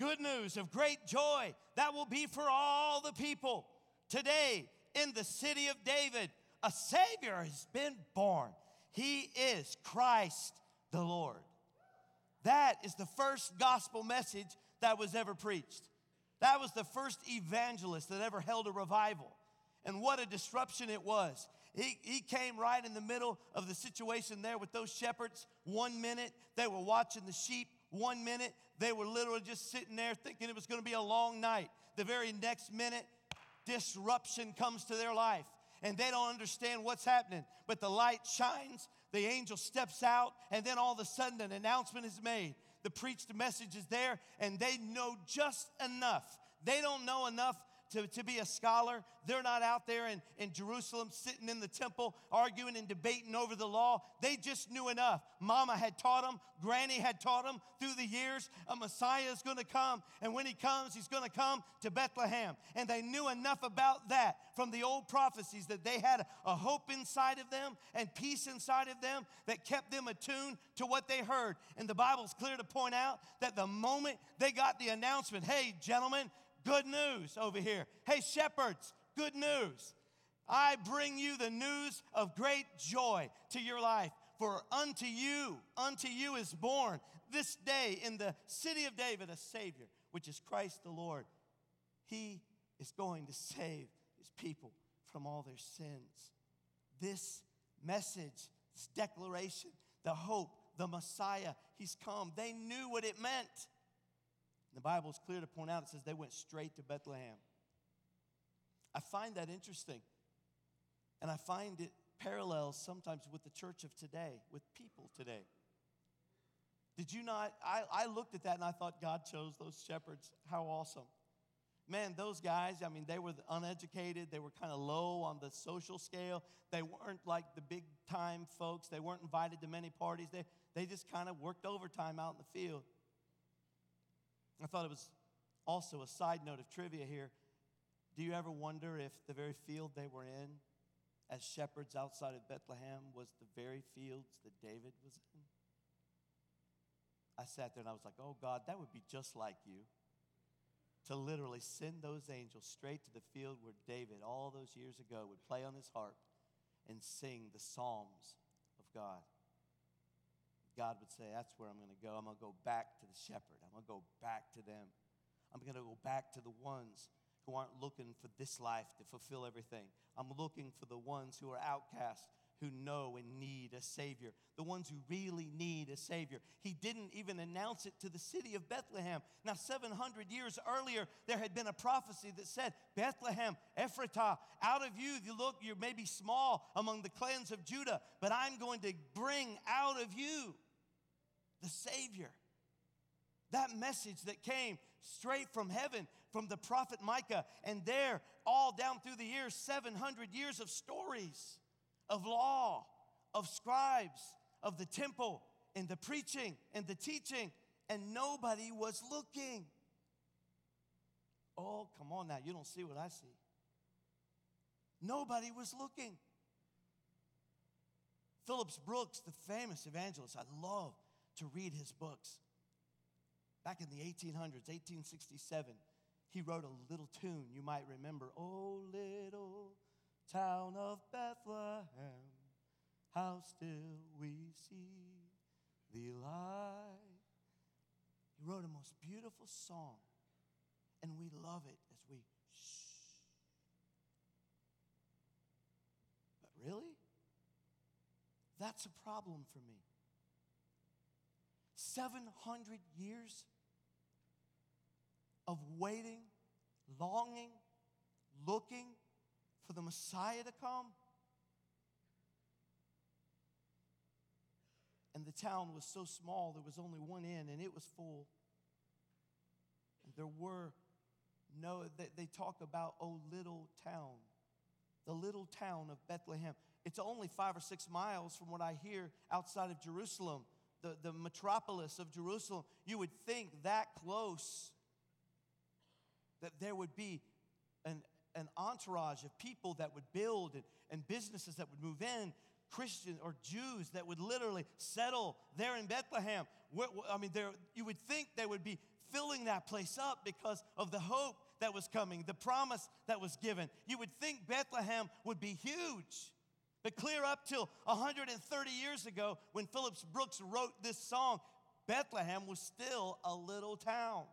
[SPEAKER 4] Good news of great joy that will be for all the people. Today, in the city of David, a Savior has been born. He is Christ the Lord. That is the first gospel message that was ever preached. That was the first evangelist that ever held a revival. And what a disruption it was. He, he came right in the middle of the situation there with those shepherds. One minute they were watching the sheep, one minute they were literally just sitting there thinking it was going to be a long night. The very next minute, disruption comes to their life and they don't understand what's happening. But the light shines, the angel steps out, and then all of a sudden an announcement is made. The preached message is there, and they know just enough. They don't know enough to, to be a scholar. They're not out there in, in Jerusalem sitting in the temple arguing and debating over the law. They just knew enough. Mama had taught them, Granny had taught them through the years. A Messiah is going to come, and when he comes, he's going to come to Bethlehem. And they knew enough about that from the old prophecies that they had a hope inside of them and peace inside of them that kept them attuned to what they heard. And the Bible's clear to point out that the moment they got the announcement, hey, gentlemen, Good news over here. Hey, shepherds, good news. I bring you the news of great joy to your life. For unto you, unto you is born this day in the city of David a Savior, which is Christ the Lord. He is going to save his people from all their sins. This message, this declaration, the hope, the Messiah, he's come. They knew what it meant. The Bible is clear to point out it says they went straight to Bethlehem. I find that interesting. And I find it parallels sometimes with the church of today, with people today. Did you not? I, I looked at that and I thought God chose those shepherds. How awesome. Man, those guys, I mean, they were uneducated. They were kind of low on the social scale. They weren't like the big time folks. They weren't invited to many parties. They, they just kind of worked overtime out in the field. I thought it was also a side note of trivia here. Do you ever wonder if the very field they were in as shepherds outside of Bethlehem was the very fields that David was in? I sat there and I was like, oh God, that would be just like you. to literally send those angels straight to the field where David, all those years ago, would play on his harp and sing the Psalms of God. God would say, That's where I'm going to go. I'm going to go back to the shepherd. I'm going to go back to them. I'm going to go back to the ones who aren't looking for this life to fulfill everything. I'm looking for the ones who are outcast, who know and need a Savior, the ones who really need a Savior. He didn't even announce it to the city of Bethlehem. Now, 700 years earlier, there had been a prophecy that said, Bethlehem, Ephratah, out of you, you look, you're maybe small among the clans of Judah, but I'm going to bring out of you the Savior. That message that came straight from heaven from the prophet Micah, and there, all down through the years, 700 years of stories of law, of scribes, of the temple, and the preaching and the teaching, and nobody was looking. Oh, come on now, you don't see what I see. Nobody was looking. Phillips Brooks, the famous evangelist, I love to read his books. Back in the 1800s, 1867, he wrote a little tune you might remember. Oh, little town of Bethlehem, how still we see thee lie. He wrote a most beautiful song, and we love it as we shh. But really? That's a problem for me. 700 years of waiting, longing, looking for the Messiah to come. And the town was so small, there was only one inn, and it was full. There were no, they, they talk about, oh, little town, the little town of Bethlehem. It's only five or six miles from what I hear outside of Jerusalem, the, the metropolis of Jerusalem. You would think that close that there would be an, an entourage of people that would build and, and businesses that would move in, Christians or Jews that would literally settle there in Bethlehem. I mean, there, you would think they would be filling that place up because of the hope that was coming, the promise that was given. You would think Bethlehem would be huge. But clear up till 130 years ago, when Phillips Brooks wrote this song, Bethlehem was still a little town.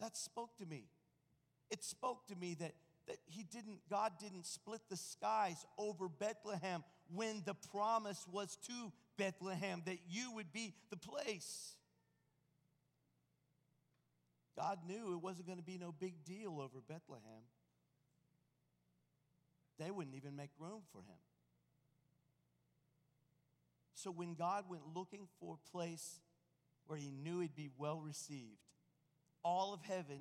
[SPEAKER 4] That spoke to me. It spoke to me that, that he didn't, God didn't split the skies over Bethlehem when the promise was to Bethlehem that you would be the place. God knew it wasn't going to be no big deal over Bethlehem. They wouldn't even make room for him. So when God went looking for a place where he knew he'd be well received, all of heaven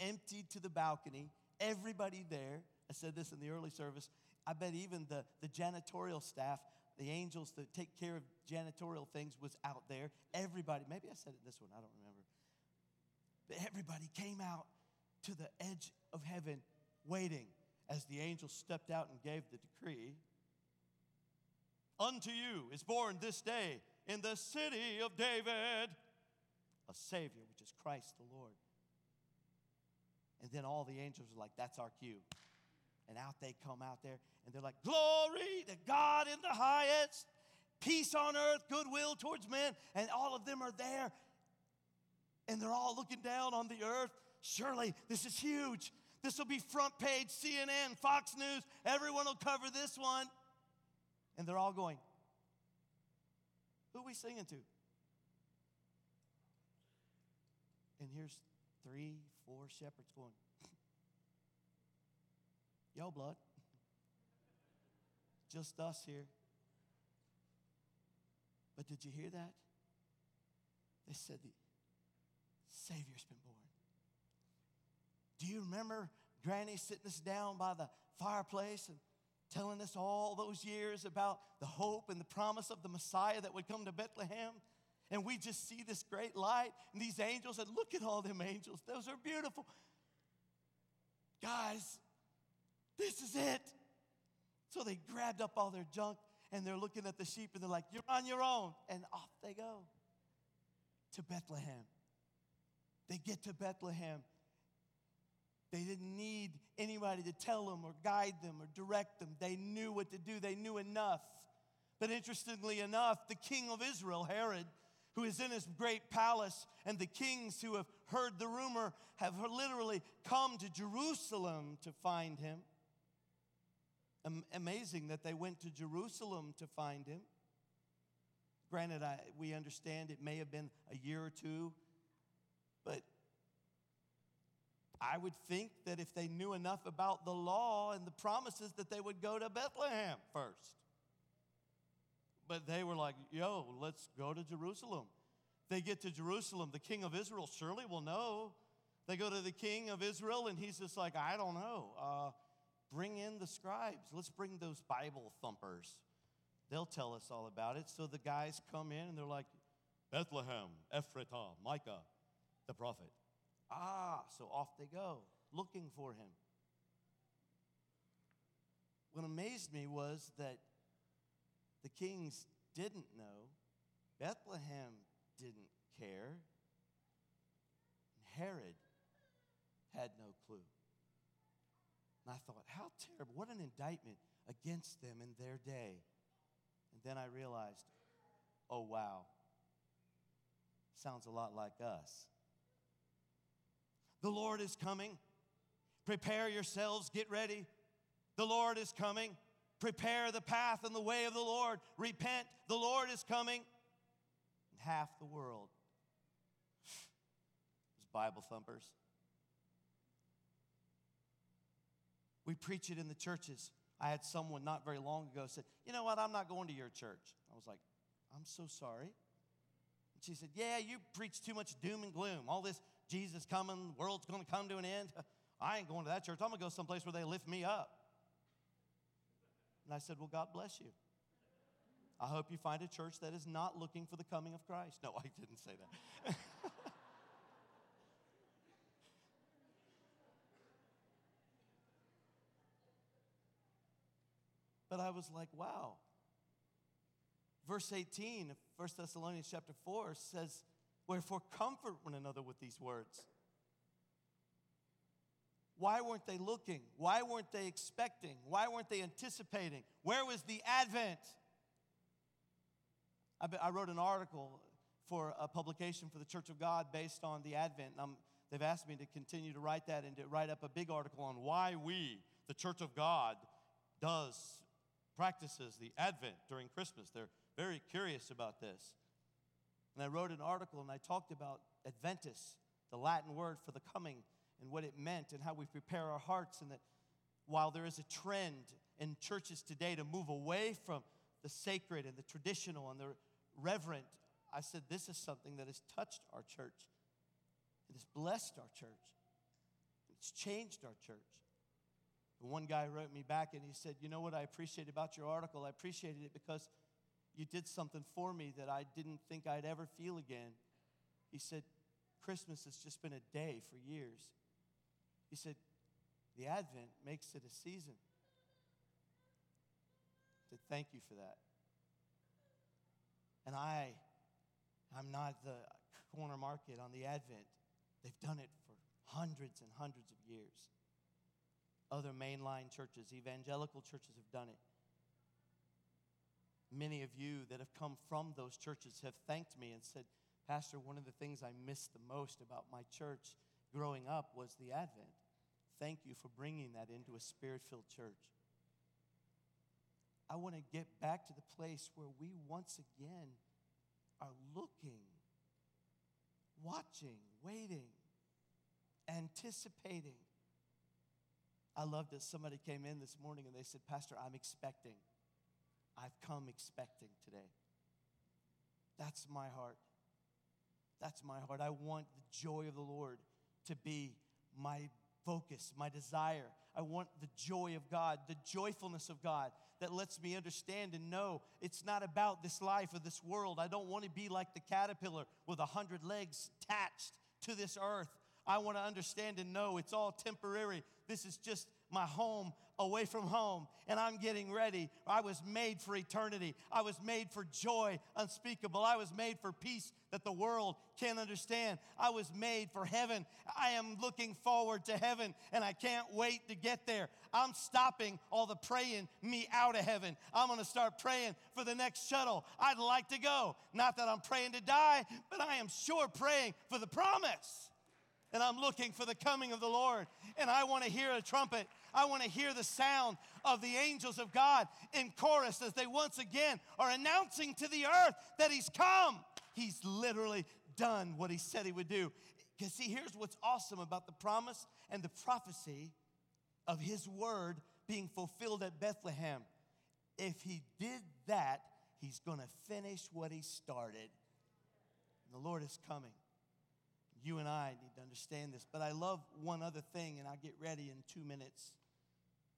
[SPEAKER 4] emptied to the balcony, everybody there. I said this in the early service. I bet even the, the janitorial staff, the angels that take care of janitorial things, was out there. Everybody, maybe I said it this one, I don't remember. But everybody came out to the edge of heaven waiting as the angel stepped out and gave the decree. Unto you is born this day in the city of David a Savior, which is Christ the Lord. And then all the angels are like, that's our cue. And out they come out there, and they're like, Glory to God in the highest, peace on earth, goodwill towards men. And all of them are there, and they're all looking down on the earth. Surely this is huge. This will be front page, CNN, Fox News, everyone will cover this one. And they're all going, Who are we singing to? And here's three, four shepherds going, Yo, blood. Just us here. But did you hear that? They said the Savior's been born. Do you remember Granny sitting us down by the fireplace and telling us all those years about the hope and the promise of the Messiah that would come to Bethlehem? and we just see this great light and these angels, and look at all them angels. Those are beautiful. Guys, this is it. So they grabbed up all their junk and they're looking at the sheep and they're like, You're on your own. And off they go to Bethlehem. They get to Bethlehem. They didn't need anybody to tell them or guide them or direct them. They knew what to do, they knew enough. But interestingly enough, the king of Israel, Herod, who is in his great palace, and the kings who have heard the rumor have literally come to Jerusalem to find him. Amazing that they went to Jerusalem to find him. Granted, I, we understand it may have been a year or two, but I would think that if they knew enough about the law and the promises, that they would go to Bethlehem first. But they were like, yo, let's go to Jerusalem. They get to Jerusalem. The king of Israel surely will know. They go to the king of Israel, and he's just like, I don't know. Uh, bring in the scribes. Let's bring those Bible thumpers. They'll tell us all about it. So the guys come in, and they're like, Bethlehem, Ephratah, Micah, the prophet. Ah, so off they go, looking for him. What amazed me was that the kings didn't know, Bethlehem didn't care, Herod had no clue. And I thought, how terrible, what an indictment against them in their day. And then I realized, oh, wow, sounds a lot like us. The Lord is coming. Prepare yourselves, get ready. The Lord is coming. Prepare the path and the way of the Lord. Repent, the Lord is coming. And half the world is Bible thumpers. We preach it in the churches. I had someone not very long ago said, You know what? I'm not going to your church. I was like, I'm so sorry. And she said, Yeah, you preach too much doom and gloom. All this Jesus coming, the world's going to come to an end. I ain't going to that church. I'm going to go someplace where they lift me up. And I said, Well, God bless you. I hope you find a church that is not looking for the coming of Christ. No, I didn't say that. but I was like, wow. Verse 18 of 1 Thessalonians chapter 4 says, Wherefore comfort one another with these words. Why weren't they looking? Why weren't they expecting? Why weren't they anticipating? Where was the advent? I, I wrote an article for a publication for the Church of God based on the advent. And I'm- they've asked me to continue to write that and to write up a big article on why we, the Church of God, does practices the advent during Christmas. They're very curious about this. And I wrote an article and I talked about Adventus, the Latin word for the coming, and what it meant, and how we prepare our hearts. And that while there is a trend in churches today to move away from the sacred and the traditional and the reverent, I said this is something that has touched our church. It has blessed our church. It's changed our church. And one guy wrote me back and he said, You know what I appreciate about your article? I appreciated it because you did something for me that I didn't think I'd ever feel again. He said, Christmas has just been a day for years. He said, the Advent makes it a season. I said, thank you for that. And I, I'm not the corner market on the Advent. They've done it for hundreds and hundreds of years. Other mainline churches, evangelical churches have done it. Many of you that have come from those churches have thanked me and said, Pastor, one of the things I missed the most about my church growing up was the Advent. Thank you for bringing that into a spirit filled church. I want to get back to the place where we once again are looking, watching, waiting, anticipating. I loved it. Somebody came in this morning and they said, Pastor, I'm expecting. I've come expecting today. That's my heart. That's my heart. I want the joy of the Lord to be my focus, my desire. I want the joy of God, the joyfulness of God that lets me understand and know it's not about this life or this world. I don't want to be like the caterpillar with a hundred legs attached to this earth. I want to understand and know it's all temporary. This is just my home away from home and I'm getting ready. I was made for eternity. I was made for joy unspeakable. I was made for peace that the world can't understand. I was made for heaven. I am looking forward to heaven and I can't wait to get there. I'm stopping all the praying me out of heaven. I'm going to start praying for the next shuttle. I'd like to go. Not that I'm praying to die, but I am sure praying for the promise and I'm looking for the coming of the Lord. And I want to hear a trumpet. I want to hear the sound of the angels of God in chorus as they once again are announcing to the earth that He's come. He's literally done what He said He would do. Because, see, here's what's awesome about the promise and the prophecy of His word being fulfilled at Bethlehem. If He did that, He's going to finish what He started. The Lord is coming you and I need to understand this. But I love one other thing, and I'll get ready in two minutes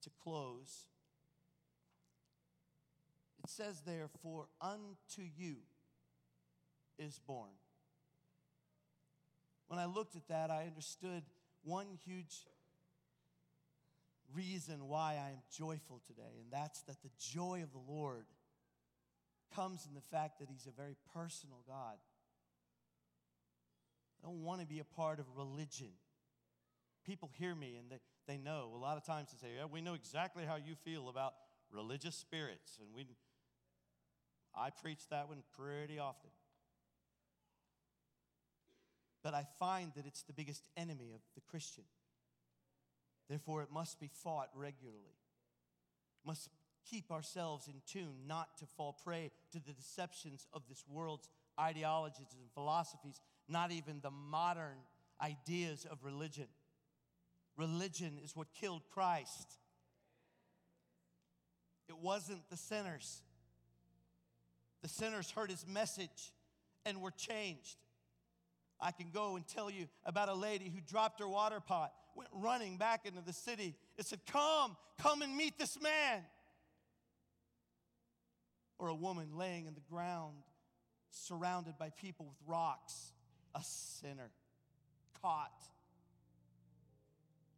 [SPEAKER 4] to close. It says there, For unto you is born. When I looked at that, I understood one huge reason why I am joyful today, and that's that the joy of the Lord comes in the fact that He's a very personal God. I don't want to be a part of religion. People hear me and they, they know. A lot of times they say, yeah, we know exactly how you feel about religious spirits. And we, I preach that one pretty often. But I find that it's the biggest enemy of the Christian. Therefore, it must be fought regularly. Must keep ourselves in tune not to fall prey to the deceptions of this world's ideologies and philosophies not even the modern ideas of religion. Religion is what killed Christ. It wasn't the sinners. The sinners heard his message and were changed. I can go and tell you about a lady who dropped her water pot, went running back into the city, and said, Come, come and meet this man. Or a woman laying in the ground, surrounded by people with rocks, a sinner, caught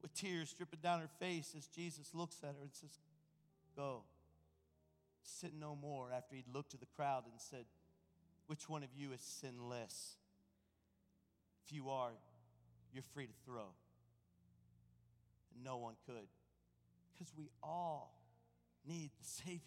[SPEAKER 4] with tears dripping down her face as Jesus looks at her and says, Go. Sin no more after he'd looked to the crowd and said, Which one of you is sinless? If you are, you're free to throw. And no one could. Because we all need the Savior.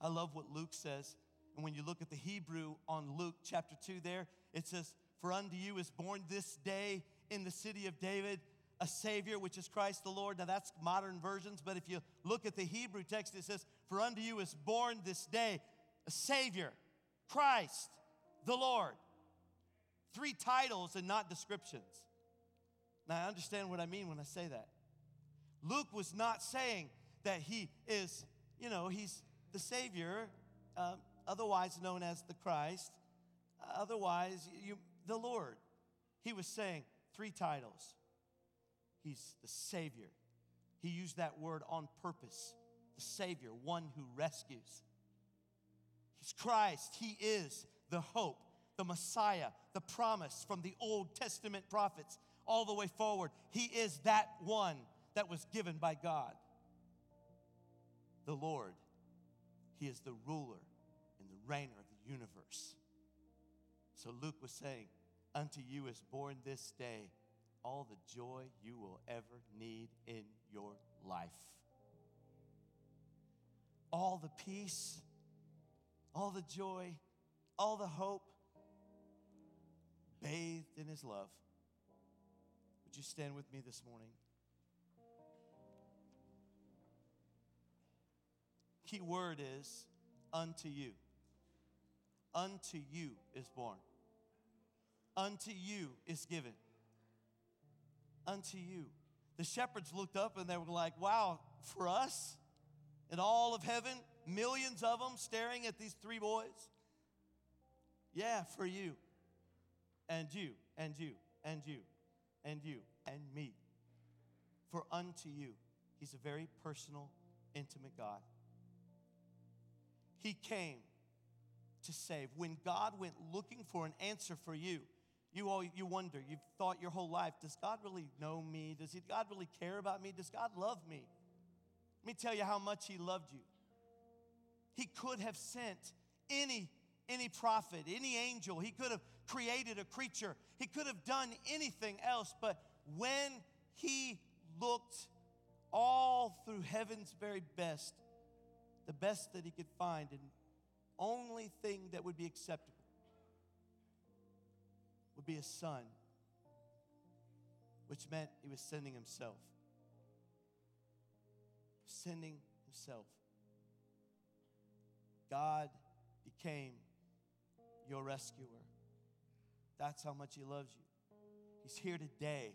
[SPEAKER 4] I love what Luke says and when you look at the Hebrew on Luke chapter 2 there, it says, For unto you is born this day in the city of David a Savior, which is Christ the Lord. Now that's modern versions, but if you look at the Hebrew text, it says, For unto you is born this day a Savior, Christ the Lord. Three titles and not descriptions. Now I understand what I mean when I say that. Luke was not saying that he is, you know, he's the Savior. Um, otherwise known as the Christ, otherwise you, the Lord. He was saying three titles. He's the Savior. He used that word on purpose. The Savior, one who rescues. He's Christ. He is the hope, the Messiah, the promise from the Old Testament prophets all the way forward. He is that one that was given by God. The Lord. He is the ruler and the reigner of the universe. So Luke was saying, Unto you is born this day all the joy you will ever need in your life. All the peace, all the joy, all the hope, bathed in his love. Would you stand with me this morning? Key word is unto you. Unto you is born. Unto you is given. Unto you. The shepherds looked up and they were like, wow, for us in all of heaven, millions of them staring at these three boys. Yeah, for you, and you, and you, and you, and you, and me. For unto you, He's a very personal, intimate God. He came to save. When God went looking for an answer for you, You, all, you wonder, you've thought your whole life, does God really know me? Does he, God really care about me? Does God love me? Let me tell you how much He loved you. He could have sent any, any prophet, any angel. He could have created a creature. He could have done anything else. But when He looked all through heaven's very best, the best that He could find, and only thing that would be acceptable would be a son, which meant he was sending himself. Sending himself. God became your rescuer. That's how much he loves you. He's here today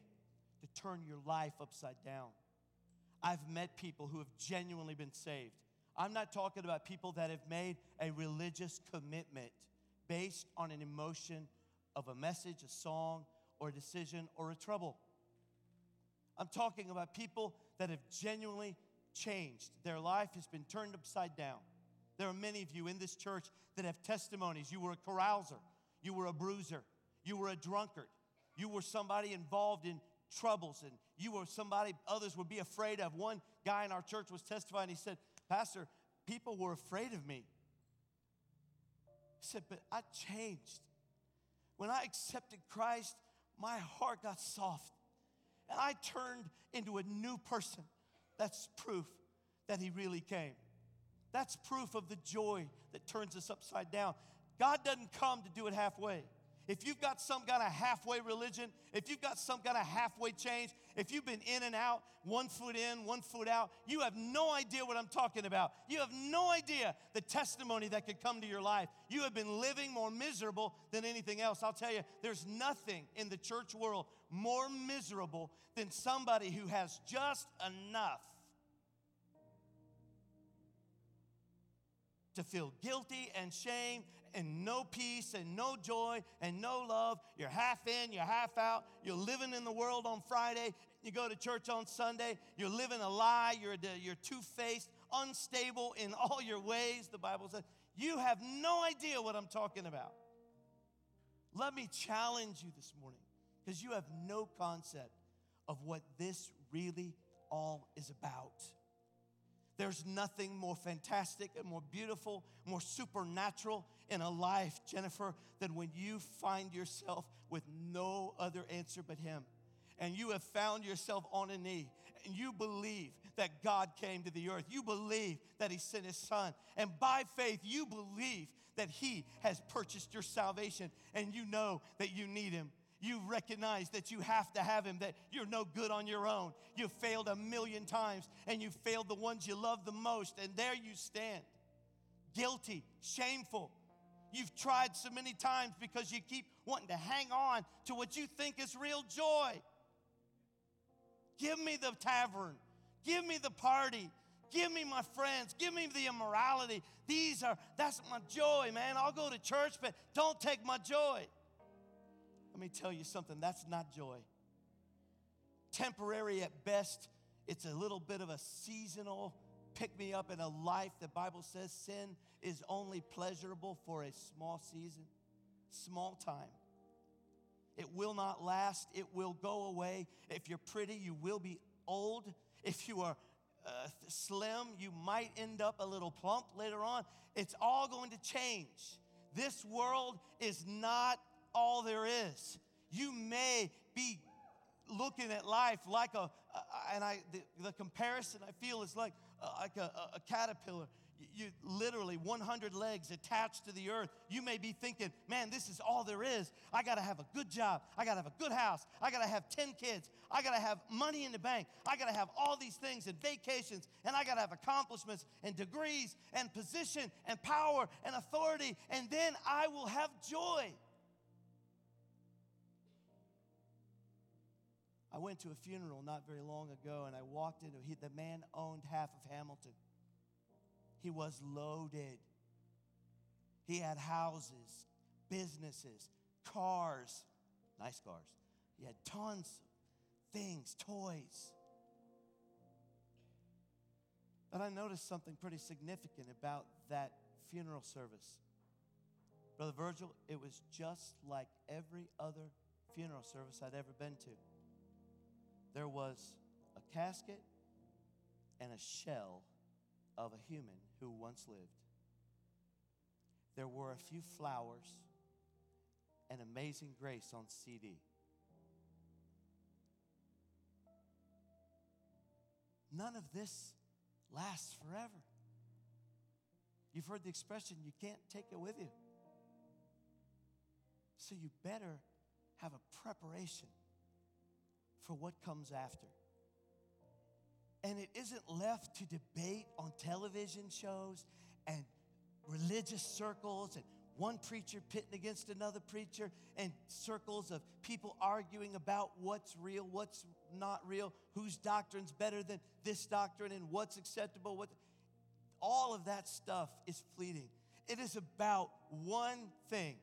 [SPEAKER 4] to turn your life upside down. I've met people who have genuinely been saved. I'm not talking about people that have made a religious commitment based on an emotion of a message, a song, or a decision, or a trouble. I'm talking about people that have genuinely changed. Their life has been turned upside down. There are many of you in this church that have testimonies. You were a carouser, you were a bruiser, you were a drunkard, you were somebody involved in troubles, and you were somebody others would be afraid of. One guy in our church was testifying, he said, Pastor, people were afraid of me. He said, But I changed. When I accepted Christ, my heart got soft and I turned into a new person. That's proof that He really came. That's proof of the joy that turns us upside down. God doesn't come to do it halfway. If you've got some kind of halfway religion, if you've got some kind of halfway change, if you've been in and out, one foot in, one foot out, you have no idea what I'm talking about. You have no idea the testimony that could come to your life. You have been living more miserable than anything else. I'll tell you, there's nothing in the church world more miserable than somebody who has just enough to feel guilty and shame and no peace and no joy and no love. You're half in, you're half out. You're living in the world on Friday. You go to church on Sunday. You're living a lie. You're, you're two faced, unstable in all your ways, the Bible says. You have no idea what I'm talking about. Let me challenge you this morning because you have no concept of what this really all is about. There's nothing more fantastic and more beautiful, more supernatural in a life, Jennifer, than when you find yourself with no other answer but Him. And you have found yourself on a knee and you believe that God came to the earth. You believe that He sent His Son. And by faith, you believe that He has purchased your salvation and you know that you need Him you recognize that you have to have Him, that you're no good on your own. You've failed a million times and you failed the ones you love the most, and there you stand. Guilty, shameful. You've tried so many times because you keep wanting to hang on to what you think is real joy. Give me the tavern. Give me the party. Give me my friends. Give me the immorality. These are, that's my joy, man. I'll go to church, but don't take my joy. Let me tell you something that's not joy. Temporary at best, it's a little bit of a seasonal pick me up in a life. The Bible says sin is only pleasurable for a small season, small time. It will not last, it will go away. If you're pretty, you will be old. If you are uh, slim, you might end up a little plump later on. It's all going to change. This world is not all there is. You may be looking at life like a, and I, the, the comparison I feel is like, uh, like a, a caterpillar. You, literally 100 legs attached to the earth. You may be thinking, man, this is all there is. I got to have a good job. I got to have a good house. I got to have 10 kids. I got to have money in the bank. I got to have all these things and vacations. And I got to have accomplishments and degrees and position and power and authority. And then I will have joy. I went to a funeral not very long ago and I walked into he, the man owned half of Hamilton. He was loaded. He had houses, businesses, cars, nice cars. He had tons of things, toys. But I noticed something pretty significant about that funeral service. Brother Virgil, it was just like every other funeral service I'd ever been to. There was a casket and a shell of a human who once lived. There were a few flowers and Amazing Grace on CD. None of this lasts forever. You've heard the expression, you can't take it with you. So you better have a preparation for what comes after. And it isn't left to debate on television shows and religious circles and one preacher pitting against another preacher and circles of people arguing about what's real, what's not real, whose doctrine's better than this doctrine and what's acceptable, what all of that stuff is fleeting. It is about one thing.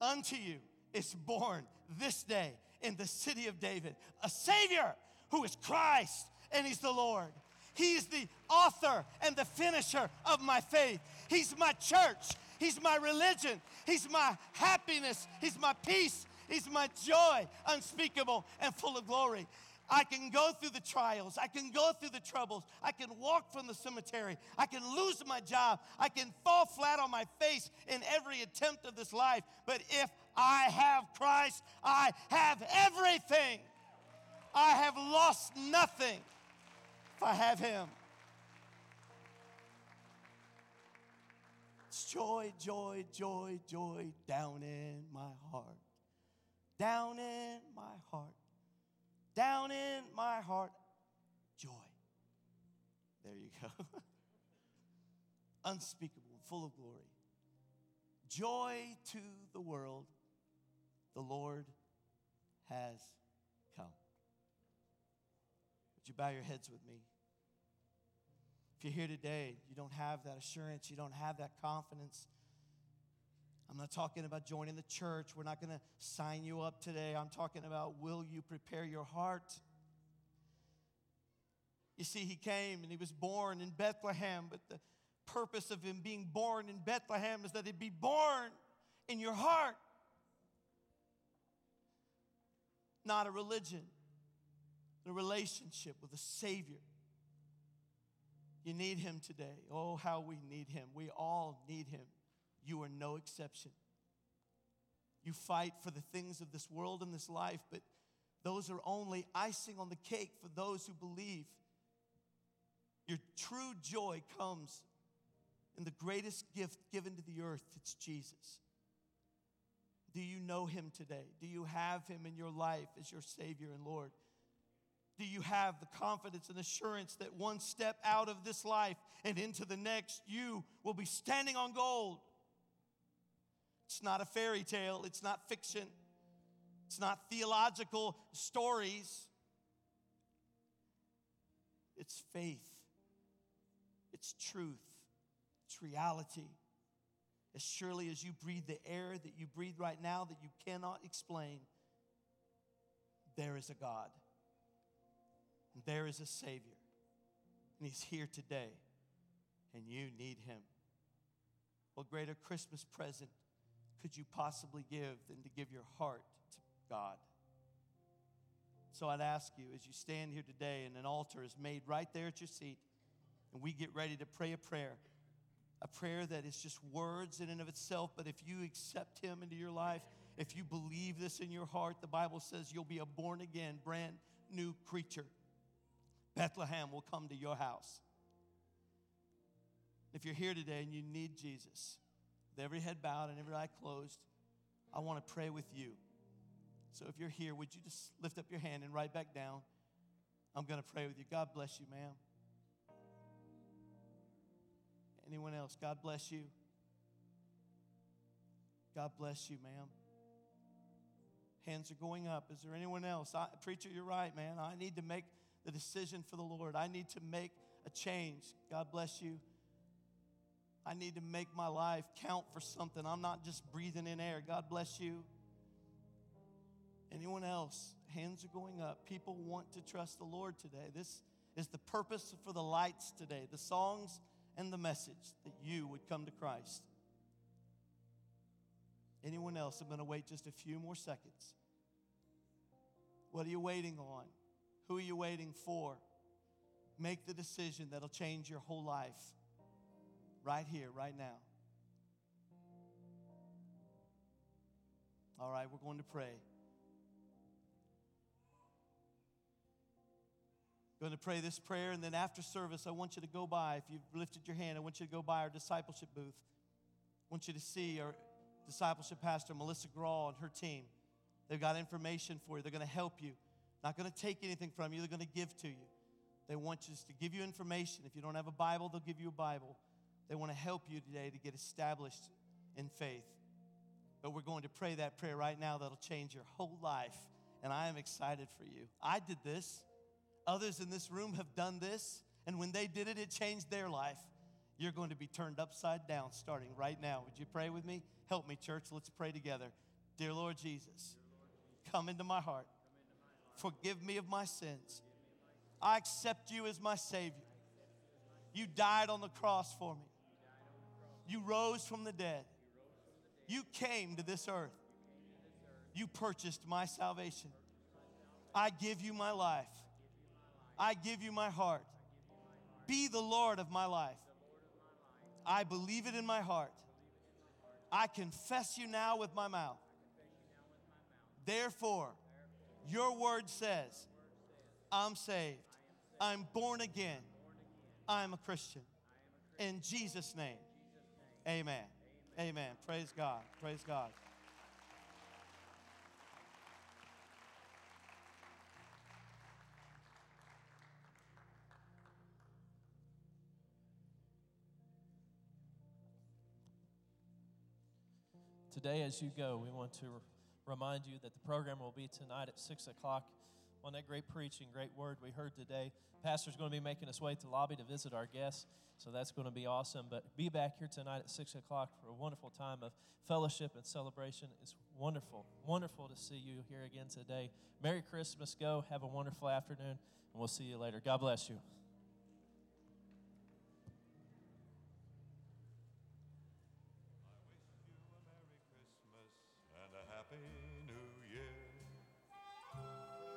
[SPEAKER 4] Unto you is born this day in the city of David a Savior who is Christ and He's the Lord. He's the author and the finisher of my faith. He's my church. He's my religion. He's my happiness. He's my peace. He's my joy, unspeakable and full of glory. I can go through the trials. I can go through the troubles. I can walk from the cemetery. I can lose my job. I can fall flat on my face in every attempt of this life. But if I have Christ, I have everything. I have lost nothing if I have Him. It's joy, joy, joy, joy down in my heart. Down in my heart. Down in my heart. Joy. There you go. Unspeakable, full of glory. Joy to the world. The Lord has come. Would you bow your heads with me? If you're here today, you don't have that assurance, you don't have that confidence. I'm not talking about joining the church. We're not going to sign you up today. I'm talking about will you prepare your heart? You see, he came and he was born in Bethlehem, but the purpose of him being born in Bethlehem is that he'd be born in your heart. Not a religion, a relationship with a Savior. You need him today. Oh, how we need him. We all need him. You are no exception. You fight for the things of this world and this life, but those are only icing on the cake for those who believe. Your true joy comes in the greatest gift given to the earth it's Jesus. Do you know him today? Do you have him in your life as your Savior and Lord? Do you have the confidence and assurance that one step out of this life and into the next, you will be standing on gold? It's not a fairy tale, it's not fiction, it's not theological stories. It's faith, it's truth, it's reality. As surely as you breathe the air that you breathe right now that you cannot explain, there is a God. And there is a Savior. And He's here today. And you need Him. What greater Christmas present could you possibly give than to give your heart to God? So I'd ask you as you stand here today and an altar is made right there at your seat, and we get ready to pray a prayer. A prayer that is just words in and of itself, but if you accept Him into your life, if you believe this in your heart, the Bible says you'll be a born again, brand new creature. Bethlehem will come to your house. If you're here today and you need Jesus, with every head bowed and every eye closed, I want to pray with you. So if you're here, would you just lift up your hand and right back down? I'm going to pray with you. God bless you, ma'am. Anyone else? God bless you. God bless you, ma'am. Hands are going up. Is there anyone else? I, preacher, you're right, man. I need to make the decision for the Lord. I need to make a change. God bless you. I need to make my life count for something. I'm not just breathing in air. God bless you. Anyone else? Hands are going up. People want to trust the Lord today. This is the purpose for the lights today, the songs and the message that you would come to Christ. Anyone else? I'm going to wait just a few more seconds. What are you waiting on? Who are you waiting for? Make the decision that'll change your whole life right here, right now. All right, we're going to pray. Going to pray this prayer, and then after service, I want you to go by. If you've lifted your hand, I want you to go by our discipleship booth. I want you to see our discipleship pastor, Melissa Graw, and her team. They've got information for you. They're going to help you. Not going to take anything from you, they're going to give to you. They want just to give you information. If you don't have a Bible, they'll give you a Bible. They want to help you today to get established in faith. But we're going to pray that prayer right now that'll change your whole life. And I am excited for you. I did this. Others in this room have done this. And when they did it, it changed their life. You're going to be turned upside down starting right now. Would you pray with me? Help me, church. Let's pray together. Dear Lord Jesus, come into my heart. Forgive me of my sins. I accept you as my Savior. You died on the cross for me. You rose from the dead. You came to this earth. You purchased my salvation. I give you my life. I give you my heart. Be the Lord of my life. I believe it in my heart. I confess you now with my mouth. Therefore, your word says, I'm saved. I'm born again. I'm a Christian. In Jesus' name, amen. Amen. Praise God. Praise God.
[SPEAKER 5] Today, as you go, we want to remind you that the program will be tonight at 6 o'clock. On that great preaching, great word we heard today, Pastor's going to be making his way to the lobby to visit our guests, so that's going to be awesome. But be back here tonight at 6 o'clock for a wonderful time of fellowship and celebration. It's wonderful, wonderful to see you here again today. Merry Christmas. Go. Have a wonderful afternoon, and we'll see you later. God bless you.